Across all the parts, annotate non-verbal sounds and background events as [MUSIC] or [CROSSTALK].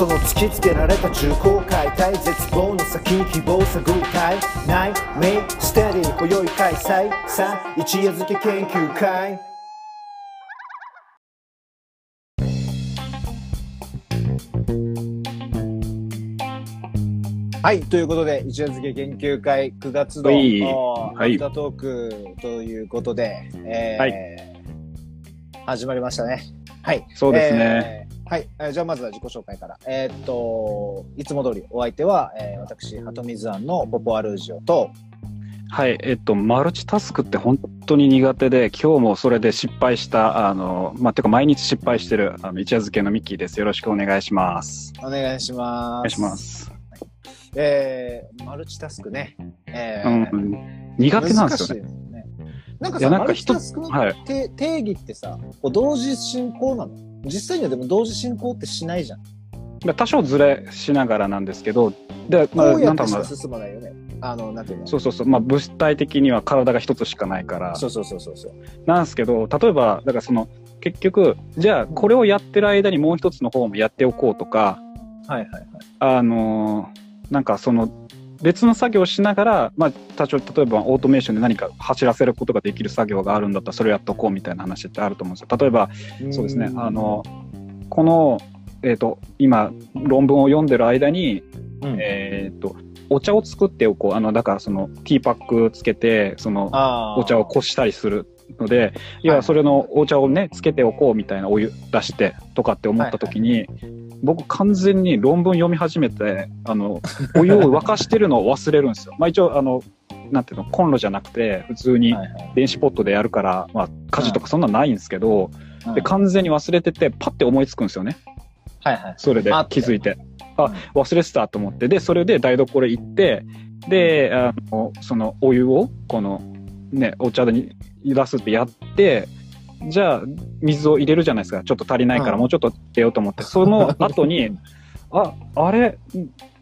その突きつけられた重厚解体絶望の先に希望探るたいないメイステディ今宵開催さあ一夜漬け研究会はい、ということで、一夜漬け研究会9月の、アフタートークということで、えーはい始まりましたね。はい。そうですね。えーはい、えーじゃあまずは自己紹介から。えーっと、いつも通りお相手は、えー私、ハトミズアンのポポアルージオと、はい、えっと、マルチタスクって本当に苦手で、今日もそれで失敗した、あの、まあ、てか毎日失敗してる、あの、一夜漬けのミッキーです。よろしくお願いします。お願いします。お願いしま。す。えー、マルチタスクね。えうーん、苦手なんですよね。ね。なんかさ、なんかマルチタスクのはい。定定義ってさ、こう同時進行なの？実際にはでも同時進行ってしないじゃん。で多少ずれしながらなんですけど、で、まあ、なんだろう。進まないよね。あの、なんていうの？そうそうそう。まあ、物体的には体が一つしかないから。そうそうそうそうそう。なんですけど、例えば、だからその、結局、じゃあ、これをやってる間にもう一つの方もやっておこうとか、はいはいはい。あのーなんかその別の作業をしながら、まあ、多少例えばオートメーションで何か走らせることができる作業があるんだったらそれをやっとこうみたいな話ってあると思うんですよ。例えばそうですねあのこの、えー、と今論文を読んでる間に、うん、えー、とお茶を作っておこう。あのだからそのティーパックつけてそのお茶をこしたりするのでい。はそれのお茶をねつけておこうみたいなお湯出してとかって思った時に、僕完全に論文読み始めてあのお湯を沸かしてるのを忘れるんですよ。まあ一応あのなんていうのコンロじゃなくて普通に電子ポットでやるから、まあ、火事とかそんなんないんですけど、うんで完全に忘れててパッて思いつくんですよね。はいはい。それで気づいて。あ忘れてたと思って。でそれで台所行ってであのそのお湯をこのねお茶に出すってやってじゃあ水を入れるじゃないですか。ちょっと足りないからうん。もうちょっと入れようと思って。その後に [LAUGHS] ああれ？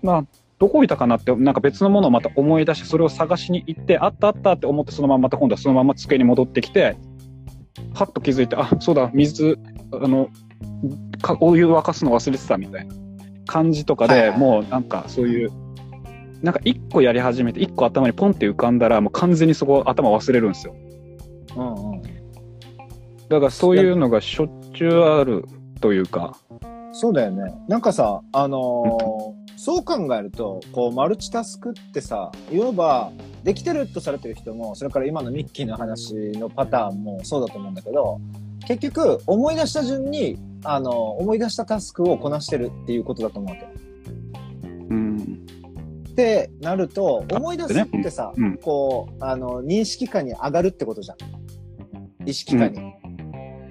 まあどこ置いたかなってなんか別のものをまた思い出してそれを探しに行ってあったあったって思ってそのまままた今度はそのまま机に戻ってきてはっと気づいてあそうだ水あのかお湯沸かすの忘れてたみたいな感じとかで、はいはい。もうなんかそういうなんか一個やり始めて一個頭にポンって浮かんだらもう完全にそこ頭忘れるんですよ。だからそういうのがしょっちゅうあるというかそうだよね。なんかさ、あのーそう考えると、こう、マルチタスクってさ、いわば、できてるとされてる人も、それから今のミッキーの話のパターンもそうだと思うんだけど、結局、思い出した順に、あの思い出したタスクをこなしてるっていうことだと思うわけ。うんってなると、思い出すってさ、うんこう、あの、認識下に上がるってことじゃん。意識下に。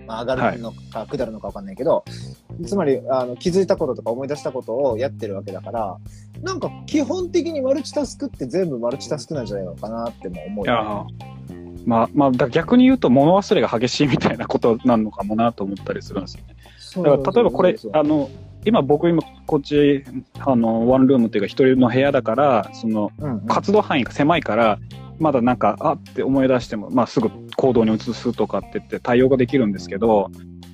まあ、上がるのか、下るのかわかんないけど、つまり、あの、気づいたこととか思い出したことをやってるわけだから、なんか、基本的にマルチタスクって全部マルチタスクなんじゃないのかなっても思うよ、ー。まあまあ逆に言うと物忘れが激しいみたいなことなのかもなと思ったりするんですよね。だから例えばこれあの今僕今こっちあのワンルームっていうか一人の部屋だからその活動範囲が狭いからまだなんかあって思い出しても、まあ、すぐ行動に移すとかって言って対応ができるんですけど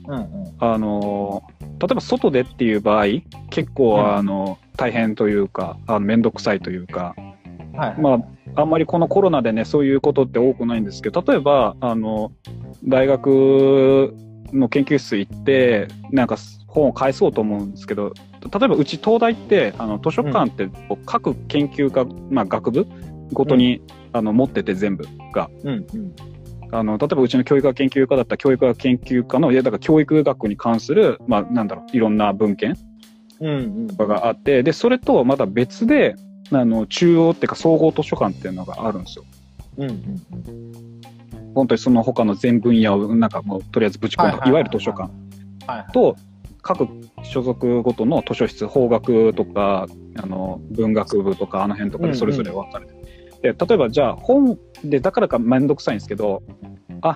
うんうん。あの例えば外でっていう場合結構、うん。あの大変というかあの面倒くさいというかはいはい。まあ、あんまりこのコロナでね、そういうことって多くないんですけど、例えば、あの、大学の研究室行って、なんか本を返そうと思うんですけど、例えばうち東大って、あの図書館って各研究科、まあ学部ごとに、あの持ってて全部が。うんうん。あの、例えばうちの教育学研究科だったら教育学研究科の、いや、だから教育学に関する、まあなんだろう、いろんな文献うんうん。とかがあって、で、それとまた別で、あの、中央っていうか総合図書館っていうのがあるんですよ。うんうんうん。本当にその他の全分野をなんかもうとりあえずぶち込んだ、はいわゆる図書館。と各所属ごとの図書室法学とかあの文学部とかあの辺とかでそれぞれ分かれて、で例えばじゃあ本でだからか面倒くさいんですけどあ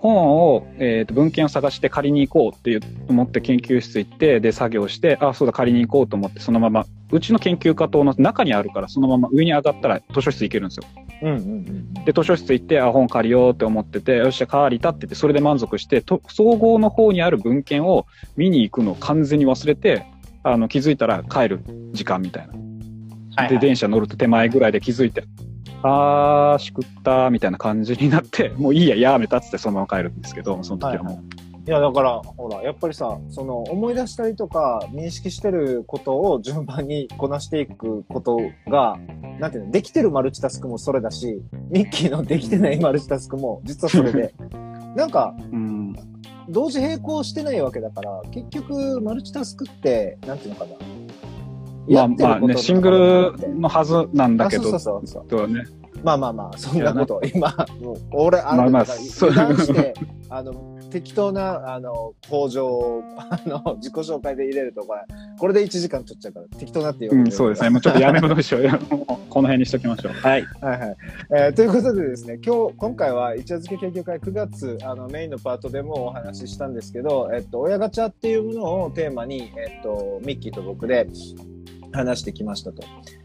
本を、えーと文献を探して借りに行こうって思って研究室行ってで作業してあそうだ借りに行こうと思ってそのままうちの研究課棟の中にあるからそのまま上に上がったら図書室行けるんですようんうんうん。で、図書室行って、あ、本借りようって思ってて、よっしゃ、借りたって言って、それで満足して、と総合の方にある文献を見に行くのを完全に忘れて、あの気づいたら帰る時間みたいな。はい、で、電車乗ると手前ぐらいで気づいて、あー、しくったみたいな感じになって、もういいや、やめたっつってそのまま帰るんですけど、その時はもう。いや、だから、ほら、やっぱりさ、その、思い出したりとか、認識してることを順番にこなしていくことが、なんていうの、できてるマルチタスクもそれだし、ミッキーのできてないマルチタスクも、実はそれで、なんか、うん、同時並行してないわけだから、結局、マルチタスクって、なんていうのかな。まあまあね、シングルのはずなんだけど、あそうそうそうとはね、まあまあまあ、そんなこと、今、もう、俺、あの、まあまあして、あの、適当な、あの、工場を、あの、自己紹介で入れると、これ、これで1時間取っちゃうから、適当なって言うん、そうですね。[LAUGHS] もうちょっとやめましょう [LAUGHS] この辺にしときましょう。はい。はいはい。えーということでですね、今日、今回は一夜漬け研究会9月、あの、メインのパートでもお話ししたんですけど、えっと、親ガチャっていうものをテーマに、えっと、ミッキーと僕で話してきましたと。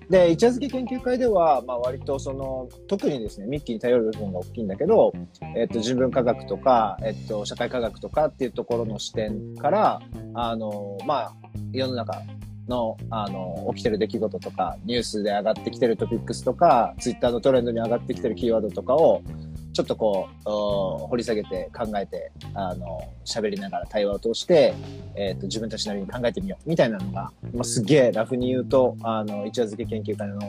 で、一夜漬け研究会では、まあ割とその、特にですね、ミッキーに頼る部分が大きいんだけど、えっと、人文科学とか、えっと、社会科学とかっていうところの視点から、あの、まあ、世の中の、あの、起きてる出来事とか、ニュースで上がってきてるトピックスとか、ツイッターのトレンドに上がってきてるキーワードとかを、ちょっとこう、掘り下げて考えて、あの、喋りながら対話を通して、えっ、と、自分たちなりに考えてみよう、みたいなのが、まあ、すげえラフに言うと、あの、一夜漬け研究会の、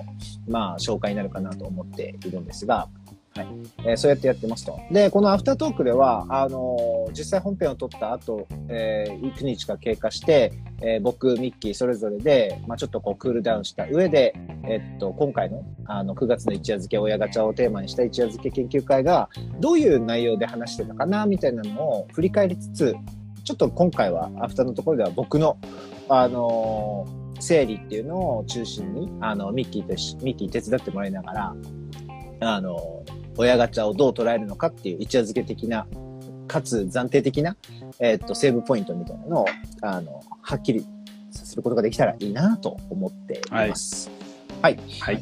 まあ、紹介になるかなと思っているんですが、はい。えーそうやってやってますと。で、このアフタートークでは、あのー実際本編を撮った後、えー、幾日か経過して、えー僕、ミッキーそれぞれで、まあちょっとこうクールダウンした上で、えっと、今回の、あの、9月の一夜漬け親ガチャをテーマにした一夜漬け研究会が、どういう内容で話してたかな、みたいなのを振り返りつつ、ちょっと今回は、アフターのところでは僕の、あのー整理っていうのを中心に、あの、ミッキーと、ミッキー手伝ってもらいながら、あの親ガチャをどう捉えるのかっていう一夜漬け的な、かつ暫定的な、えっと、セーブポイントみたいなのを、あの、はっきりさせることができたらいいなと思っています。はい。はい。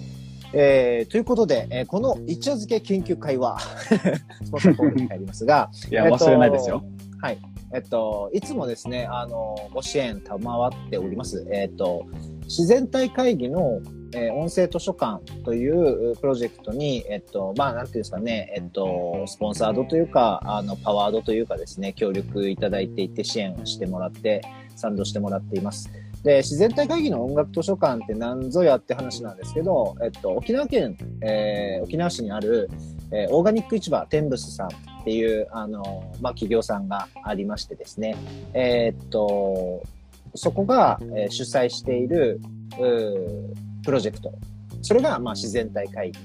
えー、ということで、えーこの一夜漬け研究会は、[LAUGHS] スポンサーコードに入りますが、いや、えっと忘れないですよ。はい。えっと、いつもですね、あの、ご支援賜っております。えっと、自然体会議の、えー音声図書館というプロジェクトに、えっと、まあ、なんていうんですかね、えっと、スポンサードというか、あの、パワードというかですね、協力いただいていて支援をしてもらって、賛同してもらっています。で、自然体会議の音楽図書館って何ぞやって話なんですけど、えっと、沖縄県、えー沖縄市にある、えーオーガニック市場テンブスさんっていう、あの、まあ、企業さんがありましてですね、えーっと、そこが、えー主催している、うプロジェクト。それが、まあ、自然体会議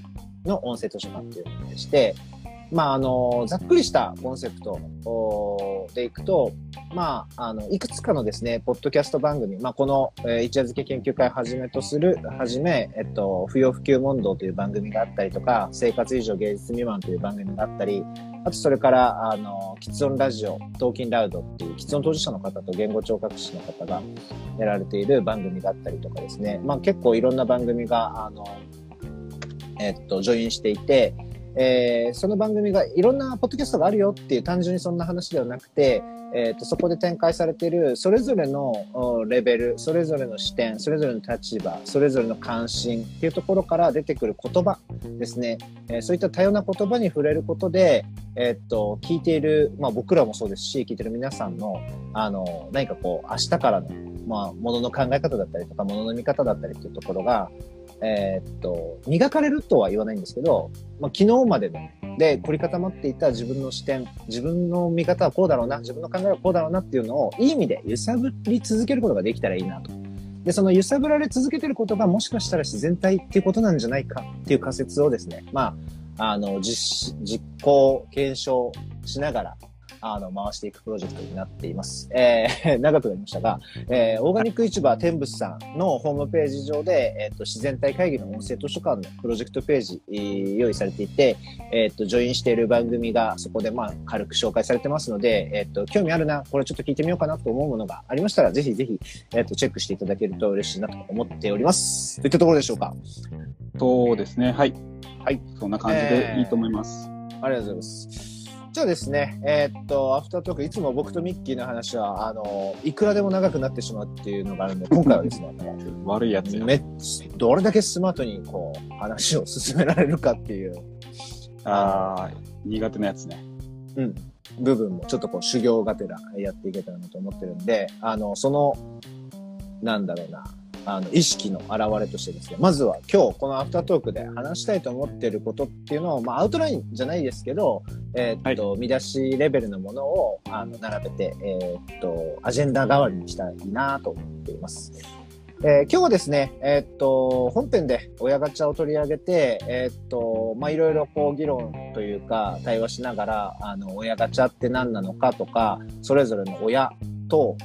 の音声図書館っていうものでして、まあ、あの、ざっくりしたコンセプトでいくと、まあ、あの、いくつかのですね、ポッドキャスト番組、まあ、この、一夜漬け研究会をはじめとする、はじめ、えっと、不要不急問答という番組があったりとか、生活以上芸術未満という番組があったり、あとそれから、あの、キツ音ラジオ、トーキンラウドっていう、キツ音当事者の方と言語聴覚士の方がやられている番組だったりとかですね、まあ結構いろんな番組が、あの、えっと、ジョインしていて、えーその番組がいろんなポッドキャストがあるよっていう単純にそんな話ではなくて、えー、とそこで展開されているそれぞれのおレベルそれぞれの視点それぞれの立場それぞれの関心っていうところから出てくる言葉ですね、えーそういった多様な言葉に触れることで、えー、と聞いている、まあ、僕らもそうですし聞いてる皆さんのあの何かこう明日からの、まあ、ものの考え方だったりとかものの見方だったりっていうところがえーっと、磨かれるとは言わないんですけど、まあ、昨日までの、で、凝り固まっていた自分の視点、自分の見方はこうだろうな、自分の考えはこうだろうなっていうのを、いい意味で揺さぶり続けることができたらいいなと。で、その揺さぶられ続けてることが、もしかしたら自然体っていうことなんじゃないかっていう仮説をですね、まあ、あの、実、実行、検証しながら、あの、回していくプロジェクトになっています。えー、[LAUGHS] 長くなりましたが、えーオーガニック市場天仏さんのホームページ上で、えっ、と、自然体会議の音声図書館のプロジェクトページ、えー用意されていて、えっ、と、ジョインしている番組がそこで、まあ、軽く紹介されてますので、えっ、と、興味あるな、これちょっと聞いてみようかなと思うものがありましたら、ぜひぜひ、えっ、と、チェックしていただけると嬉しいなと思っております。といったところでしょうか。そうですね。はい。はい。そんな感じでいいと思います。ありがとうございます。じゃあですね、えーっと、アフタートーク、いつも僕とミッキーの話は、あの、いくらでも長くなってしまうっていうのがあるんで、[LAUGHS] 今回はですね、悪いやつや。めっどれだけスマートにこう、話を進められるかっていう、ああ、苦手なやつね。うん、部分もちょっとこう、修行がてらやっていけたらなと思ってるんで、あの、その、なんだろうな、あの、意識の表れとしてですね、まずは今日このアフタートークで話したいと思ってることっていうのを、まあ、アウトラインじゃないですけど、えーっと、見出しレベルのものを、あの、並べて、えーっと、アジェンダ代わりにしたいなと思っています。えー今日はですね、えーっと、本編で親ガチャを取り上げて、えーっと、まあ、いろいろこう議論というか、対話しながら、あの、親ガチャって何なのかとか、それぞれの親と、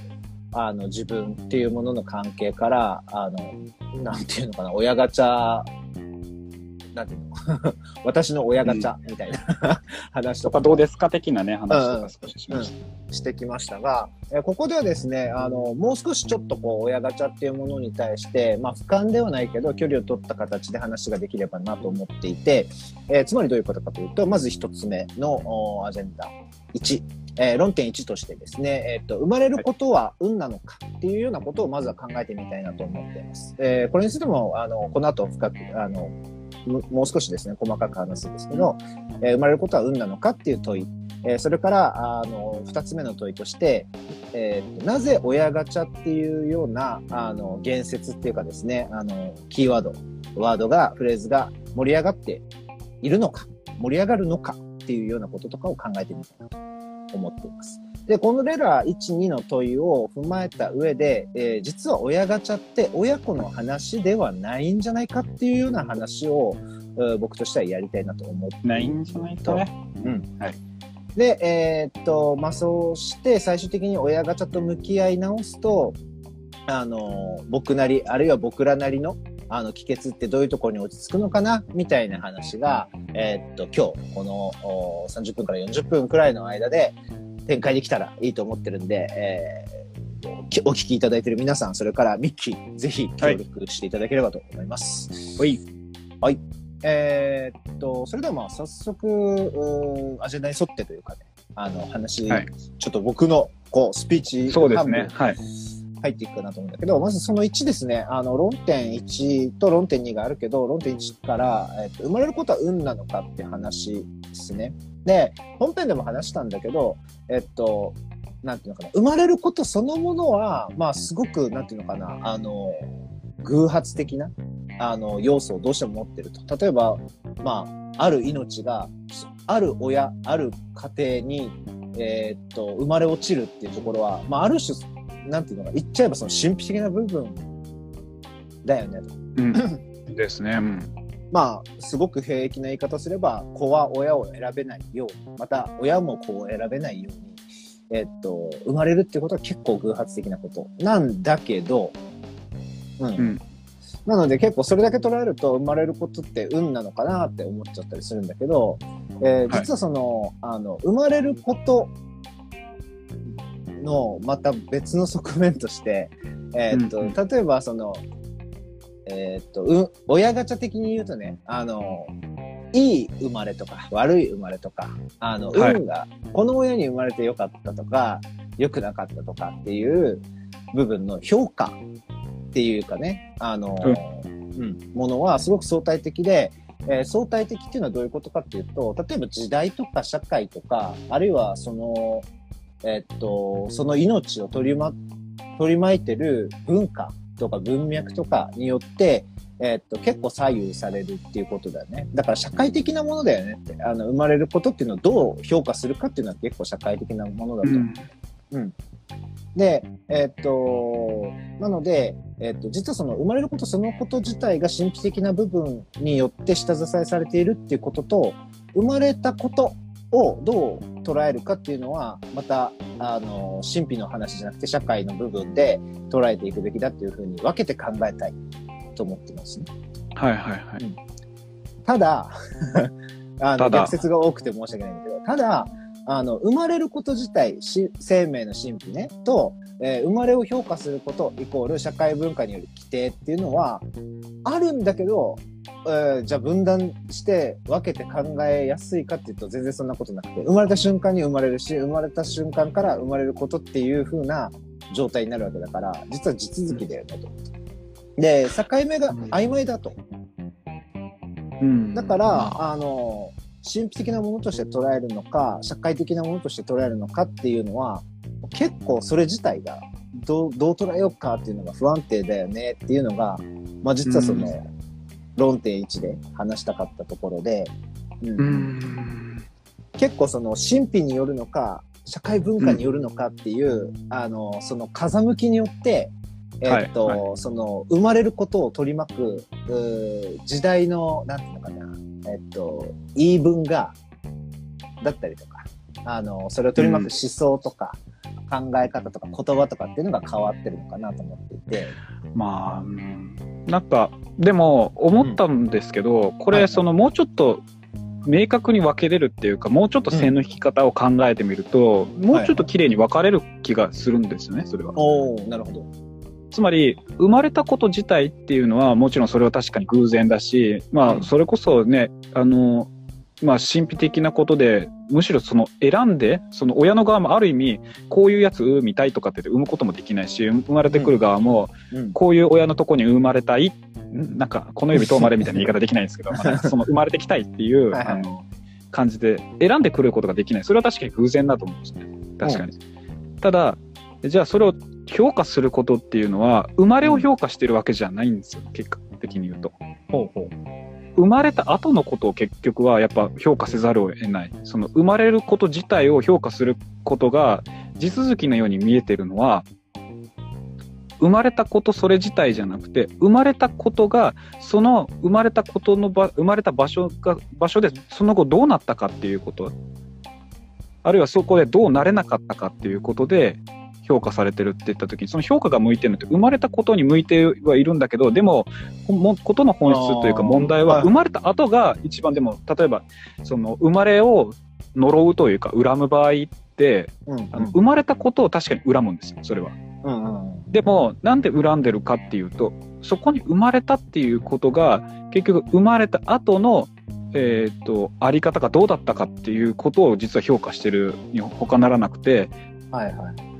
あの、自分っていうものの関係から、あの、なんていうのかな、親ガチャ、なんていうの？[LAUGHS] 私の親ガチャみたいな。[LAUGHS] 話とか。とかどうですか的なね、話とか少ししまししてきましたが、えーここではですね、あの、もう少しちょっとこう、親ガチャっていうものに対して、まあ、俯瞰ではないけど、距離を取った形で話ができればなと思っていて、えーつまりどういうことかというと、まず一つ目のおアジェンダ。1。えー論点1としてですね、えっと、生まれることは運なのかっていうようなことをまずは考えてみたいなと思っています。えーこれについても、あの、この後深く、あの、もう少しですね、細かく話すんですけど、えー生まれることは運なのかっていう問い。えそれから、あの、二つ目の問いとして、えーなぜ親ガチャっていうような、あの、言説っていうかですね、あの、キーワード、ワードが、フレーズが盛り上がっているのか、盛り上がるのかっていうようなこととかを考えてみたいなと思っています。で、このレラー1、2の問いを踏まえた上で、えー実は親ガチャって親子の話ではないんじゃないかっていうような話を、えー僕としてはやりたいなと思ってた。ないんじゃないかね。で、えーっと、まあ、そうして、最終的に親ガチャと向き合い直すと、あの、僕なり、あるいは僕らなりの、あの、帰結ってどういうところに落ち着くのかな、みたいな話が、えーっと、今日、このお30分から40分くらいの間で展開できたらいいと思ってるんで、えーきお聞きいただいている皆さん、それからミッキー、ぜひ協力していただければと思います。はい。えーっと、それではまあ早速、アジェンダに沿ってというかね、あの話、はいちょっと僕のこうスピーチそうですね。半はい。入っていくかなと思うんだけど、まずその1ですね、あの論点1と論点2があるけど、論点1から、えっと生まれることは運なのかって話ですね。で、本編でも話したんだけど、えっと、なんていうのかな、生まれることそのものは、まあすごく、なんていうのかな、あの、偶発的な、あの、要素をどうしても持ってると。例えば、まあ、ある命が、ある親、ある家庭に、えーっと、生まれ落ちるっていうところは、まあ、ある種、なんていうのか、言っちゃえばその神秘的な部分だよねと。うん。[CLEARS THROAT] ですね。うん。まあ、すごく平易な言い方すれば、子は親を選べないように、また親も子を選べないように、えっと、生まれるっていうことは結構偶発的なことなんだけど、うん。んなので結構それだけ捉えると生まれることって運なのかなって思っちゃったりするんだけど、えーはい実はその、あの、生まれることのまた別の側面として、えーっと、うん。例えばその、えーっと、うん、親ガチャ的に言うとね、あの、いい生まれとか、悪い生まれとか、あの、はい。運が、この親に生まれてよかったとか、良くなかったとかっていう部分の評価っていうかね、あの、うん、ものはすごく相対的で、えー相対的っていうのはどういうことかっていうと、例えば時代とか社会とか、あるいはその、えっと、その命を取りま、取り巻いてる文化とか文脈とかによって、えっと、結構左右されるっていうことだよね。だから社会的なものだよねって、あの、生まれることっていうのをどう評価するかっていうのは結構社会的なものだとうん。で、えっと、なので、えっと、実はその生まれることそのこと自体が神秘的な部分によって下支えされているっていうことと、生まれたことをどう捉えるかっていうのは、また、あの、神秘の話じゃなくて社会の部分で捉えていくべきだっていうふうに分けて考えたいと思ってますね。はいはいはい。ただ、[LAUGHS] あの、逆説が多くて申し訳ないんだけど、ただ、あの、生まれること自体、し生命の神秘ね、と、えー生まれを評価することイコール社会文化による規定っていうのは、あるんだけど、えーじゃあ分断して分けて考えやすいかっていうと全然そんなことなくて生まれた瞬間に生まれるし生まれた瞬間から生まれることっていう風な状態になるわけだから実は地続きだよねと。で境目が曖昧だと。うんだから、まああの神秘的なものとして捉えるのか社会的なものとして捉えるのかっていうのは結構それ自体がどうどう捉えようかっていうのが不安定だよねっていうのが、まあ、実はその、論点1で話したかったところで、うん。うん。結構その神秘によるのか社会文化によるのかっていう、あのその風向きによって、えっとはいその生まれることを取り巻くうー時代のなんていうのかな、えっと、言い分がだったりとかあのそれを取り巻く思想とか、考え方とか言葉とかっていうのが変わってるのかなと思っていて。まあ、うんなんか、でも思ったんですけど、これ、はいはいそのもうちょっと明確に分けれるっていうか、もうちょっと線の引き方を考えてみると、もうちょっと綺麗に分かれる気がするんですよね、それは。おおなるほど。つまり、生まれたこと自体っていうのは、もちろんそれは確かに偶然だし、まあ、それこそね、あの、まあ、神秘的なことで、むしろその選んで、その親の側もある意味、こういうやつ産みたいとかって産むこともできないし、生まれてくる側も、うんこういう親のとこに生まれたい、んなんか、この指遠まれみたいな言い方できないんですけど、[LAUGHS] その生まれてきたいっていう、あの、感じで選んでくることができない。それは確かに偶然だと思うんですね。確かに。ただ、じゃあそれを評価することっていうのは、生まれを評価してるわけじゃないんですよ、結果的に言うと。ほうほう。生まれた後のことを結局はやっぱ評価せざるを得ない。その生まれること自体を評価することが地続きのように見えてるのは、生まれたことそれ自体じゃなくて、生まれたことが、その生まれたことの場、生まれた場所が、場所でその後どうなったかっていうこと。あるいはそこでどうなれなかったかっていうことで評価されてるって言った時に、その評価が向いてるのって生まれたことに向いてはいるんだけど、でも、もことの本質というか問題ははい生まれた後が一番でも、例えば、その生まれを呪うというか恨む場合って、うんあの生まれたことを確かに恨むんですよ、それは。うんうんでも、なんで恨んでるかっていうと、そこに生まれたっていうことが、結局生まれた後の、えっ、と、あり方がどうだったかっていうことを実は評価してるに他ならなくて、はいはい。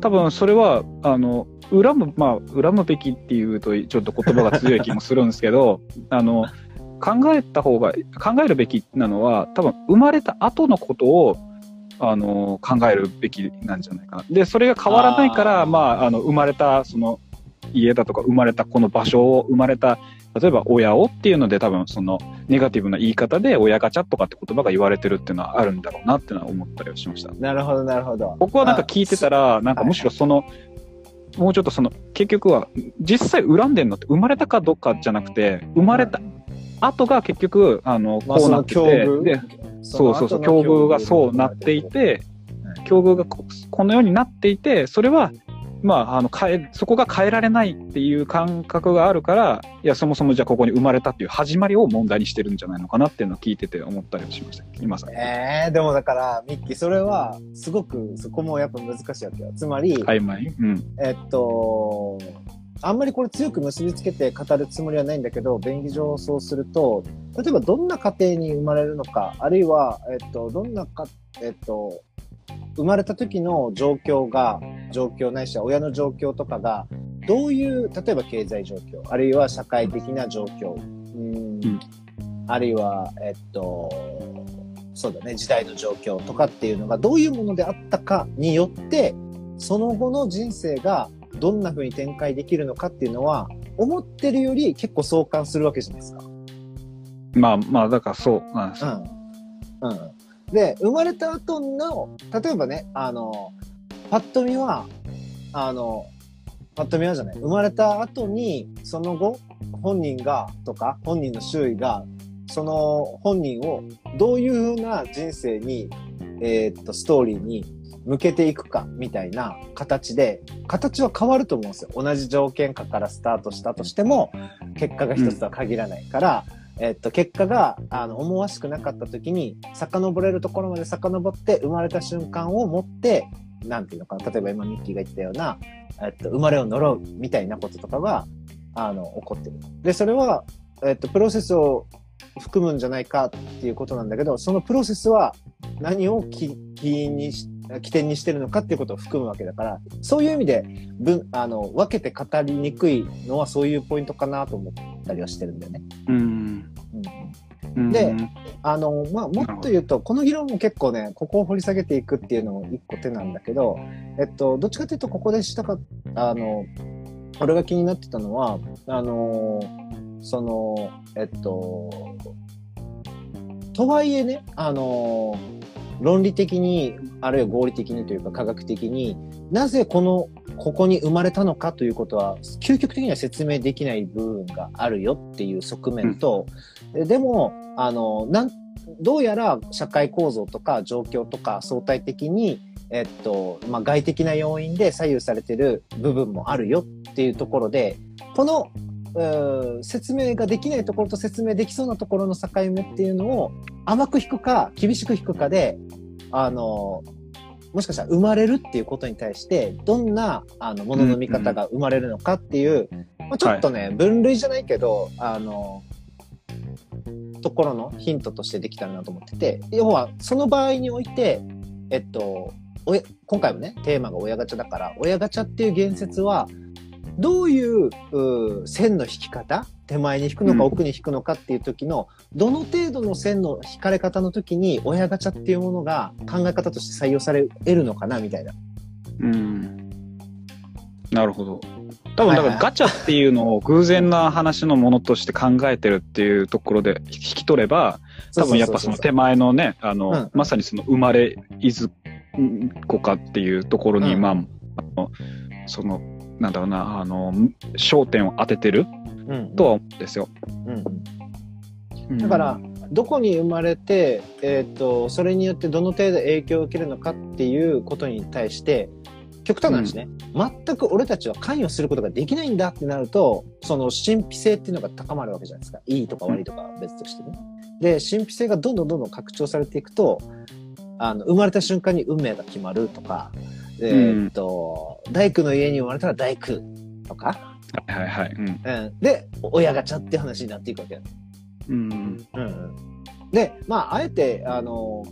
多分それは、あの、恨む、まあ、恨むべきっていうと、ちょっと言葉が強い気もするんですけど、[LAUGHS] あの、考えた方が、考えるべきなのは、多分生まれた後のことを、あの、考えるべきなんじゃないかな。で、それが変わらないから、まあ、あの、生まれた、その、家だとか、生まれたこの場所を、生まれた、例えば親をっていうので、多分その、ネガティブな言い方で、親ガチャとかって言葉が言われてるっていうのはあるんだろうなってのは思ったりはしました。なるほど、なるほど。僕はなんか聞いてたら、なんかむしろその、もうちょっとその、結局は、実際恨んでんのって生まれたかどうかじゃなくて、生まれた後が結局、あの、まあこうなってて、で、そうそうそう、境遇がそうなっていて、境遇がここのようになっていて、それは、まあ、あの、変え、そこが変えられないっていう感覚があるから、いや、そもそもじゃあここに生まれたっていう始まりを問題にしてるんじゃないのかなっていうのを聞いてて思ったりはしました。今さ。えー、でもだから、ミッキー、それは、すごく、そこもやっぱ難しいわけよ。つまり、曖昧？うん。えっと、あんまりこれ強く結びつけて語るつもりはないんだけど、便宜上そうすると、例えばどんな家庭に生まれるのか、あるいは、えっと、どんなか、えっと、生まれた時の状況が、状況ないしは親の状況とかが、どういう、例えば経済状況、あるいは社会的な状況、うんうんあるいは、えっと、そうだね、時代の状況とかっていうのがどういうものであったかによって、その後の人生がどんな風に展開できるのかっていうのは、思ってるより結構相関するわけじゃないですか。まあまあ、だからそうなんですよ。うん。うん。で、生まれた後の、例えばね、あの、パッと見は、あの、パッと見はじゃない、生まれた後に、その後、本人が、とか、本人の周囲が、その本人をどういう風な人生に、えーっと、ストーリーに向けていくか、みたいな形で、形は変わると思うんですよ。同じ条件下からスタートしたとしても、結果が一つとは限らないから、えっと、結果が、あの、思わしくなかった時に、遡れるところまで遡って、生まれた瞬間を持って、なんていうのかな、例えば今ミッキーが言ったような、えっと、生まれを呪うみたいなこととかが、あの、起こってる。で、それは、えっと、プロセスを含むんじゃないかっていうことなんだけど、そのプロセスは何を起因に起点にしてるのかっていうことを含むわけだから、そういう意味で、分、あの、分けて語りにくいのはそういうポイントかなと思ったりはしてるんだよね。うん。うん、うん。で、あの、まあ、もっと言うと、この議論も結構ね、ここを掘り下げていくっていうのも一個手なんだけど、えっと、どっちかというと、ここでしたか、あの、俺が気になってたのは、あの、その、えっと、とはいえね、あの、論理的に、あるいは合理的にというか科学的になぜこの、ここに生まれたのかということは、究極的には説明できない部分があるよっていう側面と、うん、でも、あの、なん、どうやら社会構造とか状況とか相対的に、えっと、まあ、外的な要因で左右されてる部分もあるよっていうところで、この、説明ができないところと説明できそうなところの境目っていうのを甘く引くか厳しく引くかで、あの、もしかしたら生まれるっていうことに対して、どんな、あの、ものの見方が生まれるのかっていう、まあ、ちょっとね、はい、分類じゃないけど、あの、ところのヒントとしてできたらなと思ってて、要は、その場合において、えっと、今回もね、テーマが親ガチャだから、親ガチャっていう言説は、どういう線の引き方手前に引くのか奥に引くのかっていう時の、どの程度の線の引かれ方の時に親ガチャっていうものが考え方として採用されるのかなみたいな。うん。なるほど。多分だからガチャっていうのを偶然な話のものとして考えてるっていうところで引き取れば、多分やっぱその手前のね、あの、うん、まさにその生まれいずこかっていうところに、うん、まあ、あの、その、なんだろうな、あの、焦点を当ててるとは思うんですよ。うん、だから、どこに生まれて、えっ、ー、と、それによってどの程度影響を受けるのかっていうことに対して、極端な話ね、うん、全く俺たちは関与することができないんだってなると、その神秘性っていうのが高まるわけじゃないですか。いいとか悪いとか別としてね。で、神秘性がどんどんどんどん拡張されていくと、あの、生まれた瞬間に運命が決まるとか、えー、っと、大工の家に生まれたら大工とか。はいはい、うん。うん。で、親ガチャって話になっていくわけ。うん。うん。で、まあ、あえて、あの、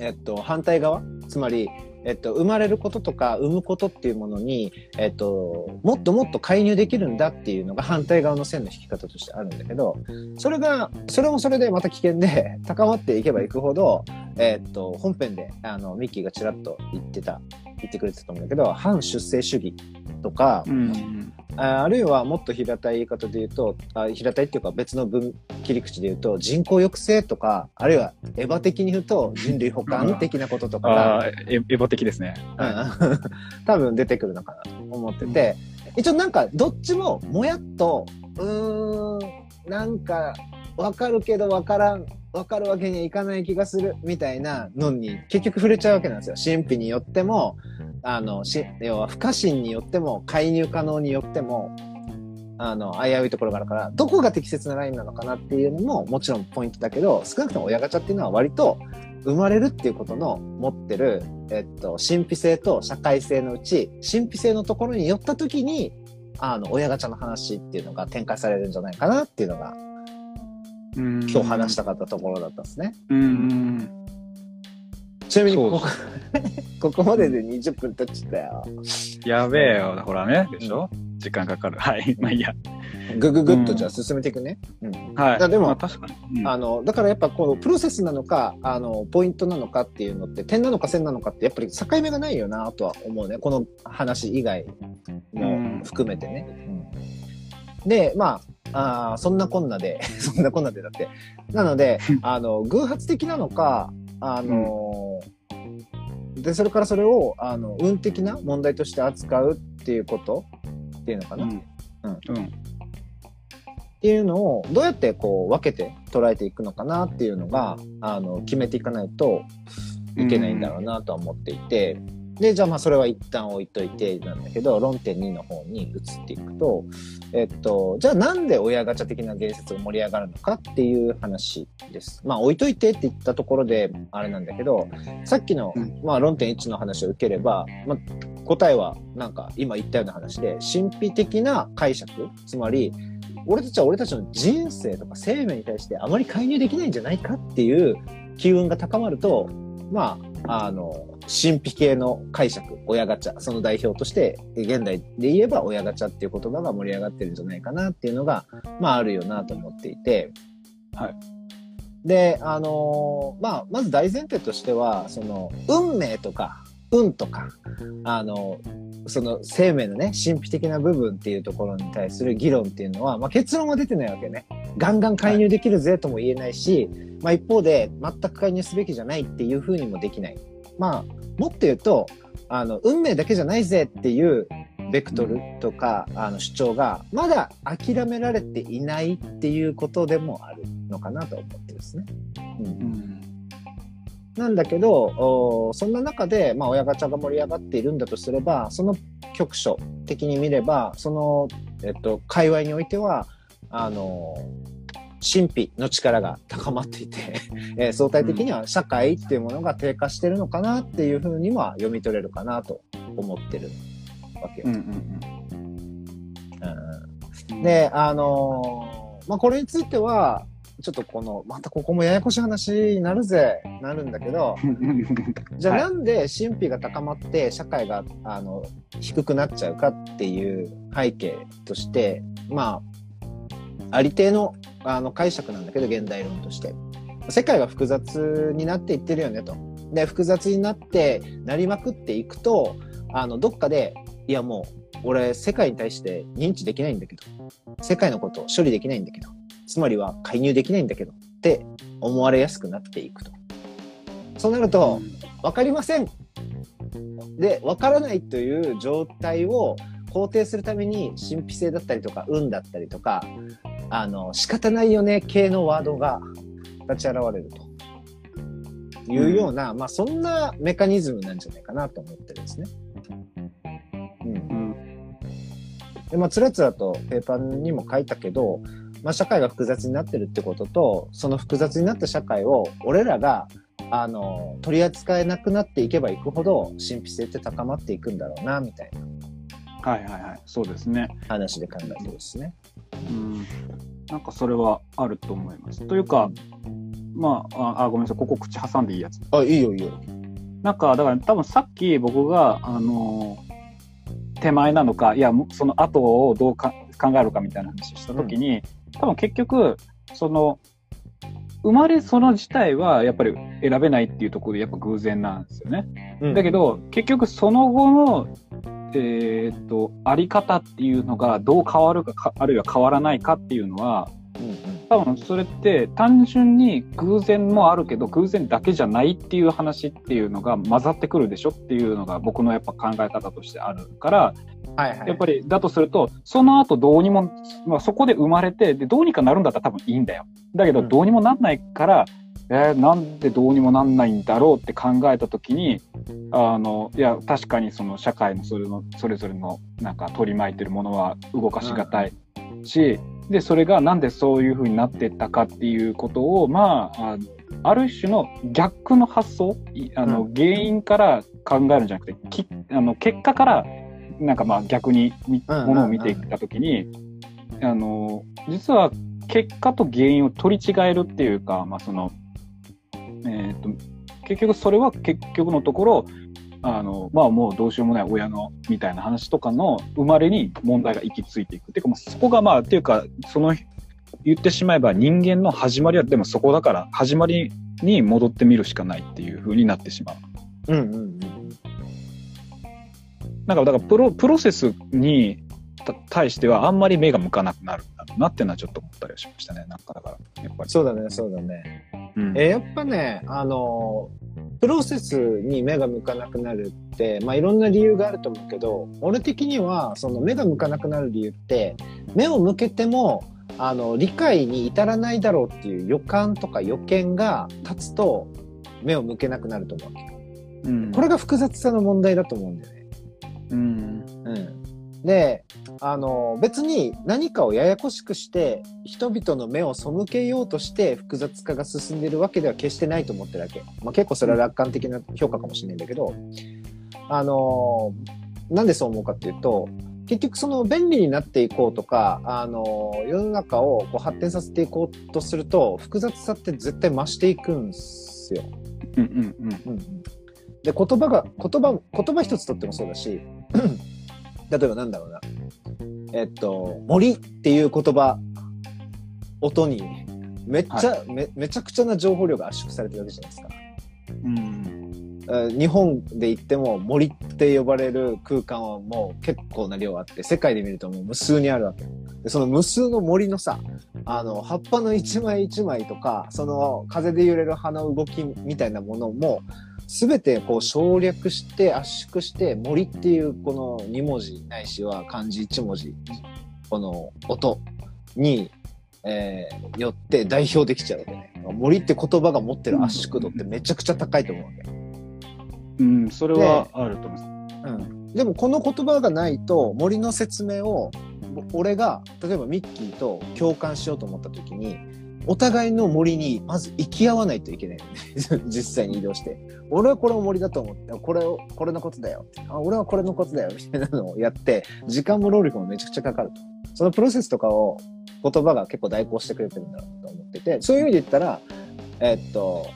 えっと、反対側、つまり、えっと、生まれることとか産むことっていうものに、えっと、もっともっと介入できるんだっていうのが反対側の線の引き方としてあるんだけど、それが、それもそれでまた危険で、[LAUGHS] 高まっていけばいくほど、えっと、本編で、あの、ミッキーがちらっと言ってた、言ってくれてたと思うんだけど、反出生主義とか、うん。ああるいはもっと平たい言い方で言うと、あ平たいっていうか別の分切り口で言うと、人口抑制とか、あるいはエヴァ的に言うと人類保管的なこととか。が、あエヴァ的ですね。[LAUGHS] 多分出てくるのかなと思ってて、一応なんかどっちももやっと、うーん、なんかわかるけどわからん、わかるわけにはいかない気がするみたいなのに結局触れちゃうわけなんですよ。神秘によっても、あの、し、要は不可侵によっても、介入可能によっても、あの、危ういところがあるから、どこが適切なラインなのかなっていうのももちろんポイントだけど、少なくとも親ガチャっていうのは割と生まれるっていうことの持ってる、えっと、神秘性と社会性のうち、神秘性のところに寄った時に、あの、親ガチャの話っていうのが展開されるんじゃないかなっていうのが、今日話したかったところだったんですね。うんちなみにここ、[LAUGHS] ここまでで20分経っちゃったよ。やべえよ、ほらね、でしょ、うん、時間かかる。はい、[LAUGHS] まあいいや。ぐぐぐっとじゃあ進めていくね。うん。はい。でも、まあ、確かに、うん、あの、だからやっぱこのプロセスなのか、あの、ポイントなのかっていうのって、点なのか線なのかってやっぱり境目がないよなとは思うね。この話以外も含めてね。うん、で、まあ、あそんなこんなで、[LAUGHS] そんなこんなでだって。なので、あの、偶発的なのか、あの、うん、で、それからそれを、あの、運的な問題として扱うっていうこと？っていうのかな？うん。うん。うん、っていうのを、どうやってこう分けて捉えていくのかなっていうのが、あの、決めていかないといけないんだろうなとは思っていて、うんで、じゃあまあそれは一旦置いといてなんだけど、論点2の方に移っていくと、えっと、じゃあなんで親ガチャ的な言説が盛り上がるのかっていう話です。まあ置いといてって言ったところであれなんだけど、さっきの、まあ論点1の話を受ければ、まあ答えはなんか今言ったような話で、神秘的な解釈、つまり、俺たちは俺たちの人生とか生命に対してあまり介入できないんじゃないかっていう機運が高まると、まあ、あの、神秘系の解釈、親ガチャ、その代表として、現代で言えば親ガチャっていう言葉が盛り上がってるんじゃないかなっていうのが、まああるよなと思っていて、はい。で、あのー、まあ、まず大前提としては、その、運命とか、運とか、あの、その生命のね、神秘的な部分っていうところに対する議論っていうのは、まあ、結論は出てないわけね。ガンガン介入できるぜとも言えないし、はい、まあ、一方で全く介入すべきじゃないっていうふうにもできない。まあ、もっと言うと、あの、運命だけじゃないぜっていうベクトルとか、あの主張がまだ諦められていないっていうことでもあるのかなと思ってですね。うん、うんなんだけど、そんな中で、まあ、親ガチャが盛り上がっているんだとすれば、その局所的に見れば、その、えっと、界隈においては、あの、神秘の力が高まっていてえー、相対的には社会っていうものが低下してるのかなっていうふうには読み取れるかなと思ってるわけよ。うんで、あのー、まあ、これについては、ちょっとこの、またここもややこしい話になるぜ、なるんだけど、[LAUGHS] じゃあなんで神秘が高まって社会が、あの、低くなっちゃうかっていう背景として、まあ、ありてのあの解釈なんだけど、現代論として。世界が複雑になっていってるよねと。で、複雑になってなりまくっていくと、あの、どっかで、いやもう、俺、世界に対して認知できないんだけど、世界のことを処理できないんだけど、つまりは介入できないんだけどって思われやすくなっていくと。そうなると、分かりませんで、分からないという状態を肯定するために神秘性だったりとか運だったりとか、あの、仕方ないよね系のワードが立ち現れるというような、うん、まあそんなメカニズムなんじゃないかなと思ってるんですね。うん。で、まあつらつらとペーパーにも書いたけど、まあ、社会が複雑になってるってことと、その複雑になった社会を俺らがあの取り扱えなくなっていけばいくほど神秘性って高まっていくんだろうなみたいな。はいはいはい、そうですね。話で考えてですね。うん、なんかそれはあると思います。というか、まあ、あごめんなさい、ここ口挟んでいいやつ。あ、いいよいいよ。なんか、だから多分さっき僕が、あの手前なのか、いや、その後をどうか考えるかみたいな話したときに、多分結局、その、生まれその自体はやっぱり選べないっていうところでやっぱ偶然なんですよね。うん、だけど、結局その後の、えー、っと、あり方っていうのがどう変わるかあるいは変わらないかっていうのは、多分それって単純に偶然もあるけど偶然だけじゃないっていう話っていうのが混ざってくるでしょっていうのが僕のやっぱ考え方としてあるから、はいはい、やっぱりだとするとその後どうにも、まあ、そこで生まれてでどうにかなるんだったら多分いいんだよ。だけどどうにもなんないから、うん、えー、なんでどうにもなんないんだろうって考えた時にあのいや確かにその社会のそれのそれぞれのなんか取り巻いてるものは動かしがたいし、うんで、それがなんでそういうふうになってったかっていうことを、まあ、あある種の逆の発想、あの、原因から考えるんじゃなくて、きあの結果から、なんかまあ逆にものを見ていったときに、あの、実は結果と原因を取り違えるっていうか、まあその、えっ、ー、と、結局それは結局のところ、あの、まあもうどうしようもない親のみたいな話とかの生まれに問題が行き着いていく。っていうか、まあ、そこがまあ、っていうか、その、言ってしまえば人間の始まりはでもそこだから、始まりに戻ってみるしかないっていう風になってしまう。うんうんうん。なんか、だからプロ、プロセスに対してはあんまり目が向かなくなるなっていうのはちょっと思ったりはしましたね。なんかだから、やっぱり。そうだね、そうだね。うん、えやっぱね、あのプロセスに目が向かなくなるって、まあ、いろんな理由があると思うけど、俺的には、その目が向かなくなる理由って、目を向けても、あの、理解に至らないだろうっていう予感とか予見が立つと、目を向けなくなると思うわけ。うん、これが複雑さの問題だと思うんだよね。うん。うん。で、あの、別に何かをややこしくして、人々の目を背けようとして複雑化が進んでるわけでは決してないと思ってるわけ。まあ、結構それは楽観的な評価かもしれないんだけど、あの、なんでそう思うかっていうと、結局その便利になっていこうとか、あの、世の中をこう発展させていこうとすると、複雑さって絶対増していくんですよ。うんうんうん。うんうんで、言葉が、言葉、言葉一つとってもそうだし、例えばなんだろうな。えっと、森っていう言葉、音に、めっちゃ、め、めちゃくちゃな情報量が圧縮されてるわけじゃないですか。うん。えー日本で言っても森って呼ばれる空間はもう結構な量あって、世界で見るともう無数にあるわけ。でその無数の森のさ、あの、葉っぱの一枚一枚とか、その風で揺れる葉の動きみたいなものも、すべてこう省略して圧縮して森っていうこの2文字ないしは漢字1文字、この音に、えーよって代表できちゃうわけね。森って言葉が持ってる圧縮度ってめちゃくちゃ高いと思うわけ。うん、それはあると思います。うん、でもこの言葉がないと森の説明をお俺が例えばミッキーと共感しようと思った時にお互いの森にまず行き合わないといけない [LAUGHS] 実際に移動して。俺はこれを森だと思ってこれをこれのことだよ。あ俺はこれのことだよ。みたいなのをやって時間も労力もめちゃくちゃかかると。そのプロセスとかを言葉が結構代行してくれてるんだろうと思っててそういう意味で言ったらえっと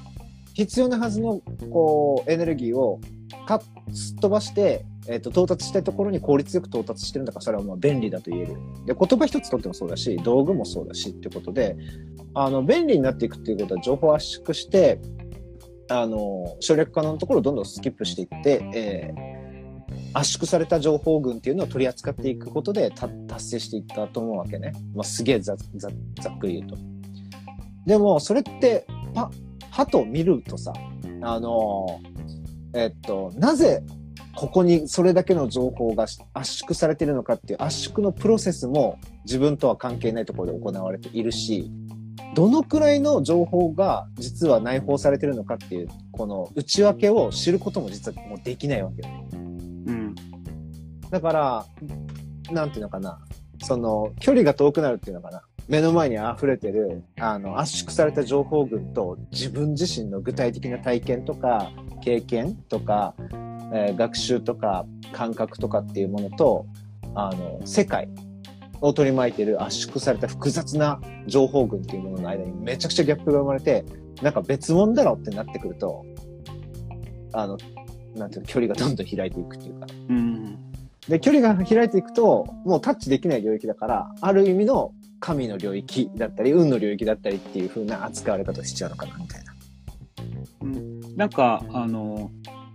必要なはずのこうエネルギーをかっすっ飛ばして、えっと到達したいところに効率よく到達してるんだからそれはもう便利だと言える。で言葉一つとってもそうだし道具もそうだしってことであの便利になっていくっていうことは情報圧縮してあの省略可能なところをどんどんスキップしていって、えー圧縮された情報群っていうのを取り扱っていくことで達成していったと思うわけね。まあ、すげえざざざっくり言うと。でもそれってパはと見るとさあのえっとなぜここにそれだけの情報が圧縮されているのかっていう圧縮のプロセスも自分とは関係ないところで行われているしどのくらいの情報が実は内包されているのかっていうこの内訳を知ることも実はもうできないわけ。うん。だから、なんていうのかな、その、距離が遠くなるっていうのかな。目の前に溢れてる、あの、圧縮された情報群と自分自身の具体的な体験とか、経験とか、えー学習とか、感覚とかっていうものと、あの、世界を取り巻いてる圧縮された複雑な情報群っていうものの間にめちゃくちゃギャップが生まれて、なんか別物だろってなってくると、あの、なんていうの、距離がどんどん開いていくっていうか、うん。で、距離が開いていくと、もうタッチできない領域だから、ある意味の神の領域だったり、運の領域だったりっていう風な扱われ方をしちゃうのかな、みたいな。うんなんか、あの、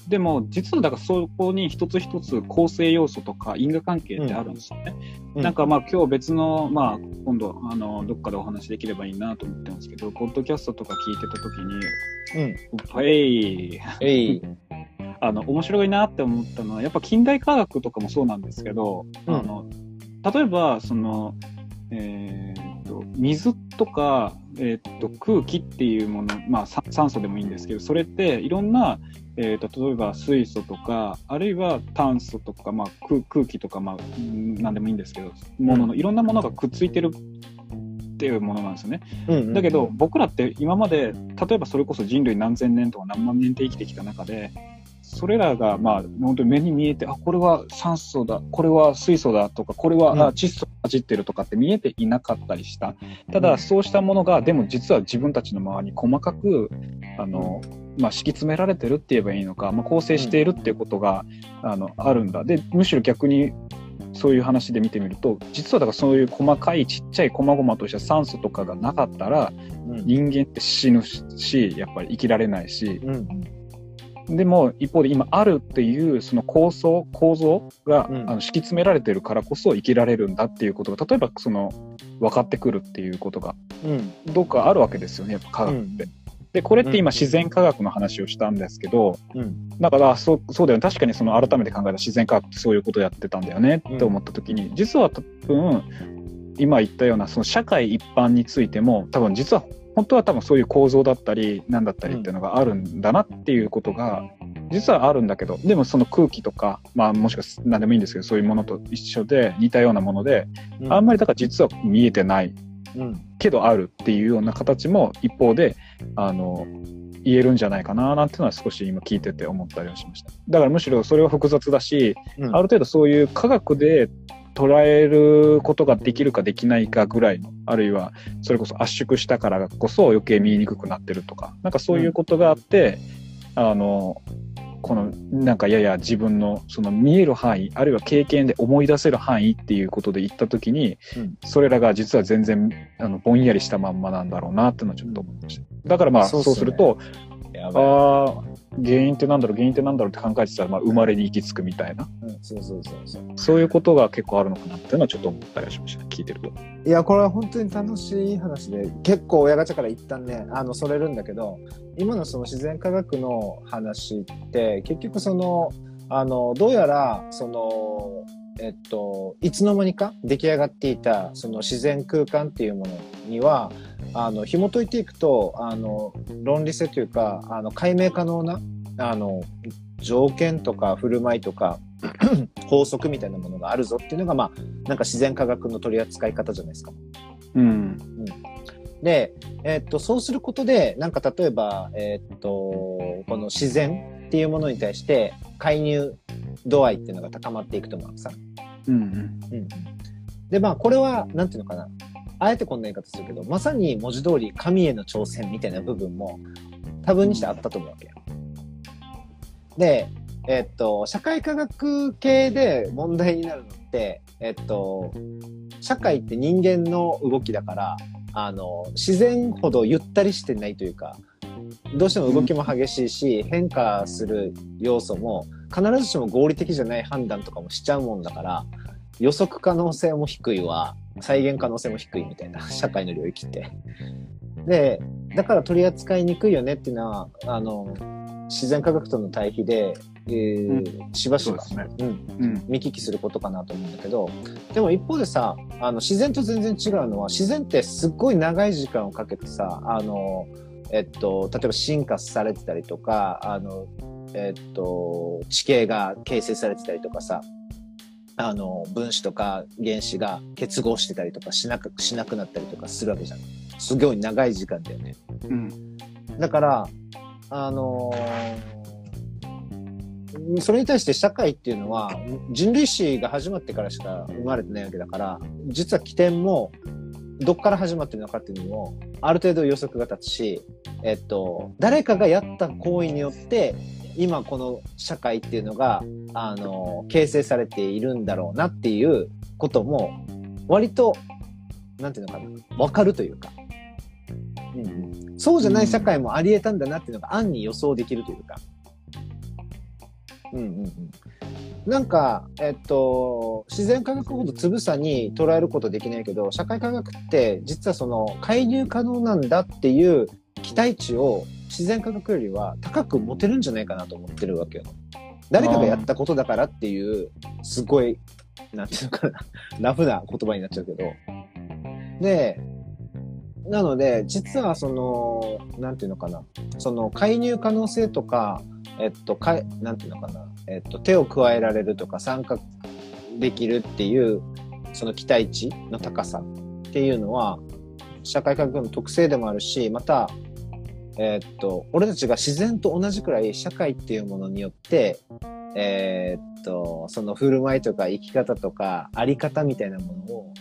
でも、実はだからそこに一つ一つ構成要素とか因果関係ってあるんですよね。うんなんかまあ今日別の、まあ今度、あの、どっかでお話できればいいなと思ってますけど、ポッドキャストとか聞いてた時に、うん。えい、えい。[LAUGHS] あの、面白いなって思ったのは、やっぱ近代科学とかもそうなんですけど、うんあの、例えば、その、えーっと、水とか、えーっと、空気っていうもの、まあ、さ酸素でもいいんですけど、それっていろんな、えー例えば水素とか、あるいは炭素とか、まあ、空空気とか、まあ、うんなんでもいいんですけど、ものの、いろんなものがくっついてるっていうものなんですよね。うん。だけど、僕らって今まで、例えばそれこそ人類何千年とか何万年って生きてきた中で、それらが、まあ、本当に目に見えて、あ、これは酸素だ、これは水素だとか、これは、うんあ窒素が混じってるとかって見えていなかったりした。ただ、うんそうしたものが、でも実は自分たちの周りに細かく、あの、まあ、敷き詰められてるって言えばいいのか、まあ、構成しているっていうことが、あの、あるんだ。で、むしろ逆に、そういう話で見てみると、実はだからそういう細かいちっちゃい細々とした酸素とかがなかったら、うん。人間って死ぬし、やっぱり生きられないし、うん。でも一方で今あるっていうその構想、構造が、うんあの敷き詰められてるからこそ生きられるんだっていうことが、例えばその分かってくるっていうことがうん。どっかあるわけですよね、やっぱ科学って。で、これって今自然科学の話をしたんですけど、うん。だからあそうそうだよね、確かにその改めて考えたら自然科学ってそういうことやってたんだよねって思った時に、実は多分、今言ったようなその社会一般についても多分実は本当は多分そういう構造だったり何だったりっていうのがあるんだなっていうことが実はあるんだけどでもその空気とかまあもしかす何でもいいんですけどそういうものと一緒で似たようなものでうん。あんまりだから実は見えてないうん。けどあるっていうような形も一方であの言えるんじゃないかななんていうのは少し今聞いてて思ったりはしましただからむしろそれは複雑だしうん。ある程度そういう科学で捉えることができるかできないかぐらいの、あるいはそれこそ圧縮したからこそ余計見えにくくなってるとか、なんかそういうことがあって、あの、このなんかやや自分のその見える範囲、あるいは経験で思い出せる範囲っていうことで言ったときに、うんそれらが実は全然あのぼんやりしたまんまなんだろうなっていうのはちょっと思いました。だからまあそうすると、やばい。ああ、原因ってなんだろう、原因ってなんだろうって考えてたら、まあ、生まれに行き着くみたいな、うん、そうそうそうそう。そういうことが結構あるのかなっていうのはちょっと思ったりはしました、聞いてると。いや、これは本当に楽しい話で、結構親ガチャから一旦ね、あの、それるんだけど、今のその自然科学の話って、結局その、あの、どうやら、その、えっと、いつの間にか出来上がっていた、その自然空間っていうものには、あの、紐解いていくと、あの、論理性というか、あの、解明可能な、あの、条件とか振る舞いとか、[CLEARS THROAT] 法則みたいなものがあるぞっていうのが、まあ、なんか自然科学の取り扱い方じゃないですか。うん。で、えっと、そうすることで、なんか例えば、えっと、この自然っていうものに対して介入度合いっていうのが高まっていくと思うのさ。うんうん。うん。で、まあ、これは、なんていうのかな。あえてこんな言い方するけど、まさに文字通り神への挑戦みたいな部分も多分にしてあったと思うわけよ。で、えっと、社会科学系で問題になるのって、えっと、社会って人間の動きだから、あの、自然ほどゆったりしてないというか、どうしても動きも激しいし、変化する要素も必ずしも合理的じゃない判断とかもしちゃうもんだから、予測可能性も低いわ、再現可能性も低いみたいな、[LAUGHS] 社会の領域って。で、だから取り扱いにくいよねっていうのは、あの、自然科学との対比で、えーしばしば、そうですねうん、うん。見聞きすることかなと思うんだけど、でも一方でさ、あの、自然と全然違うのは、自然ってすっごい長い時間をかけてさ、あの、えっと、例えば進化されてたりとか、あの、えっと、地形が形成されてたりとかさ、あの、分子とか原子が結合してたりとかしなく、しなくなったりとかするわけじゃん。すごい長い時間だよね。うん。だから、あのーそれに対して社会っていうのは人類史が始まってからしか生まれてないわけだから、実は起点もどっから始まってるのかっていうのもある程度予測が立つし、えっと、誰かがやった行為によって今この社会っていうのが、あの、形成されているんだろうなっていうことも割と、なんていうのかな、わかるというか、うん、そうじゃない社会もあり得たんだなっていうのが暗に予想できるというか。うんうんうん。なんか、えっと、自然科学ほどつぶさに捉えることできないけど、社会科学って実はその介入可能なんだっていう期待値を自然科学よりは高く持てるんじゃないかなと思ってるわけよ。誰かがやったことだからっていう、すごい、なんていうのかな、[LAUGHS] ラフな言葉になっちゃうけど。で、なので、実はその、なんていうのかな、その介入可能性とか、えっと、かなんていうのかな、えっと、手を加えられるとか参加できるっていう、その期待値の高さっていうのは、社会科学の特性でもあるし、また、えっと、俺たちが自然と同じくらい社会っていうものによって、えーっと、その振る舞いとか生き方とかあり方みたいなものを、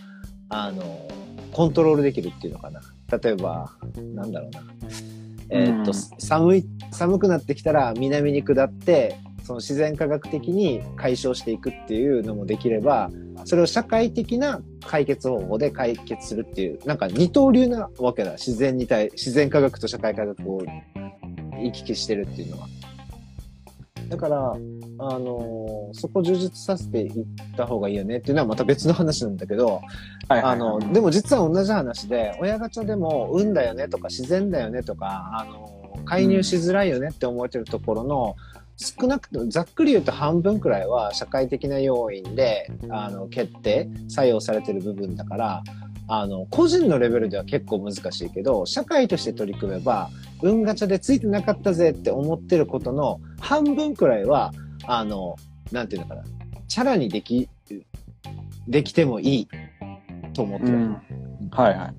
あの、コントロールできるっていうのかな。例えば、なんだろうな。えーっと、うん寒い、寒くなってきたら南に下って、その自然科学的に解消していくっていうのもできれば、それを社会的な解決方法で解決するっていう、なんか二刀流なわけだ。自然に対、自然科学と社会科学を行き来してるっていうのは。だから、あのそこ充実させていった方がいいよねっていうのはまた別の話なんだけど、あの、でも実は同じ話で、親ガチャでも運だよねとか自然だよねとか、あの、介入しづらいよねって思えてるところの、少なくともざっくり言うと半分くらいは社会的な要因で、あの、決定、作用されてる部分だから、あの、個人のレベルでは結構難しいけど、社会として取り組めば、運ガチャでついてなかったぜって思ってることの半分くらいは、あの、なんていうのかな、チャラにでき、できてもいいと思ってる。うん。はいは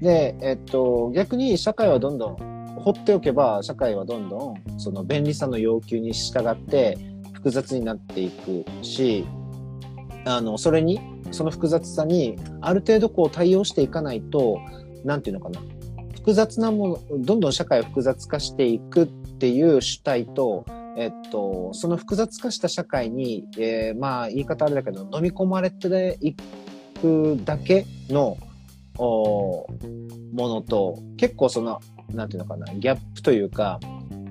い。で、えっと、逆に社会はどんどん放っておけば、社会はどんどんその便利さの要求に従って複雑になっていくし、あの、それに、その複雑さに、ある程度こう対応していかないと、なんていうのかな。複雑なもの、どんどん社会を複雑化していくっていう主体と、えっと、その複雑化した社会に、えー、まあ、言い方あれだけど、飲み込まれていくだけの、ものと、結構その、なんていうのかな、ギャップというか、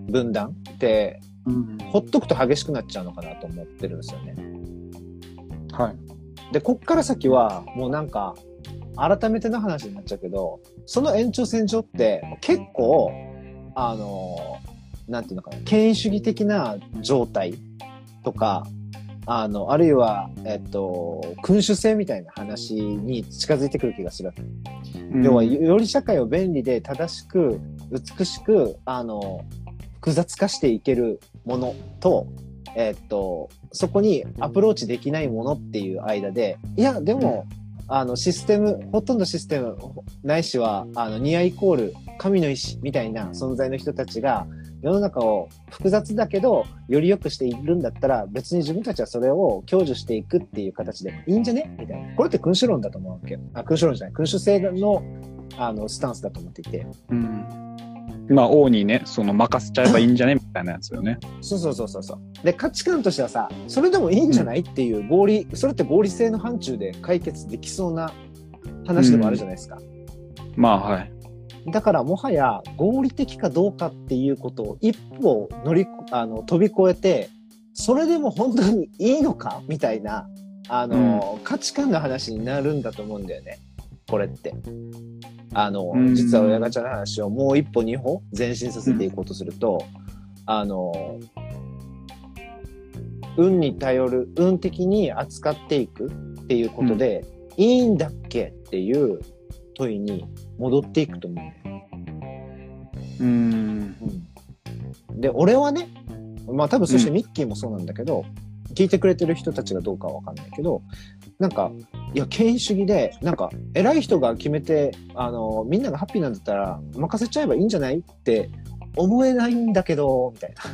分断って、うんほっとくと激しくなっちゃうのかなと思ってるんですよね。はい。で、こっから先は、もうなんか、改めての話になっちゃうけど、その延長線上って結構、あの、なんていうのかな、権威主義的な状態とか、あの、あるいは、えっと、君主制みたいな話に近づいてくる気がする。要は、より社会を便利で正しく、美しく、あの、複雑化していけるものと、えっと、そこにアプローチできないものっていう間で、いや、でも、あの、システム、ほとんどシステム、ないしは、あの、ニアイコール、神の意志みたいな存在の人たちが、世の中を複雑だけど、より良くしているんだったら、別に自分たちはそれを享受していくっていう形でいいんじゃね？みたいな。これって君主論だと思うわけよ。あ、君主論じゃない。君主制の、あの、スタンスだと思っていて。うん。まあ、王にね、その任せちゃえばいいんじゃね？みたいなやつよね。そうそうそうそうそう。で、価値観としてはさ、それでもいいんじゃないっていう合理、それって合理性の範疇で解決できそうな話でもあるじゃないですか。まあ、はい。だからもはや合理的かどうかっていうことを一歩乗り、あの、飛び越えて、それでも本当にいいのかみたいな、あの、価値観の話になるんだと思うんだよね。これって。あの、うん実は親ガチャの話をもう一歩二歩前進させていこうとすると、あの、運に頼る、運的に扱っていくっていうことで、いいんだっけっていう問いに戻っていくと思うんだようん。で、俺はね、まあ多分そしてミッキーもそうなんだけど、聞いてくれてる人たちがどうかはわかんないけど、なんか、いや、権威主義で、なんか、偉い人が決めて、あの、みんながハッピーなんだったら、任せちゃえばいいんじゃないって思えないんだけど、みたいな。い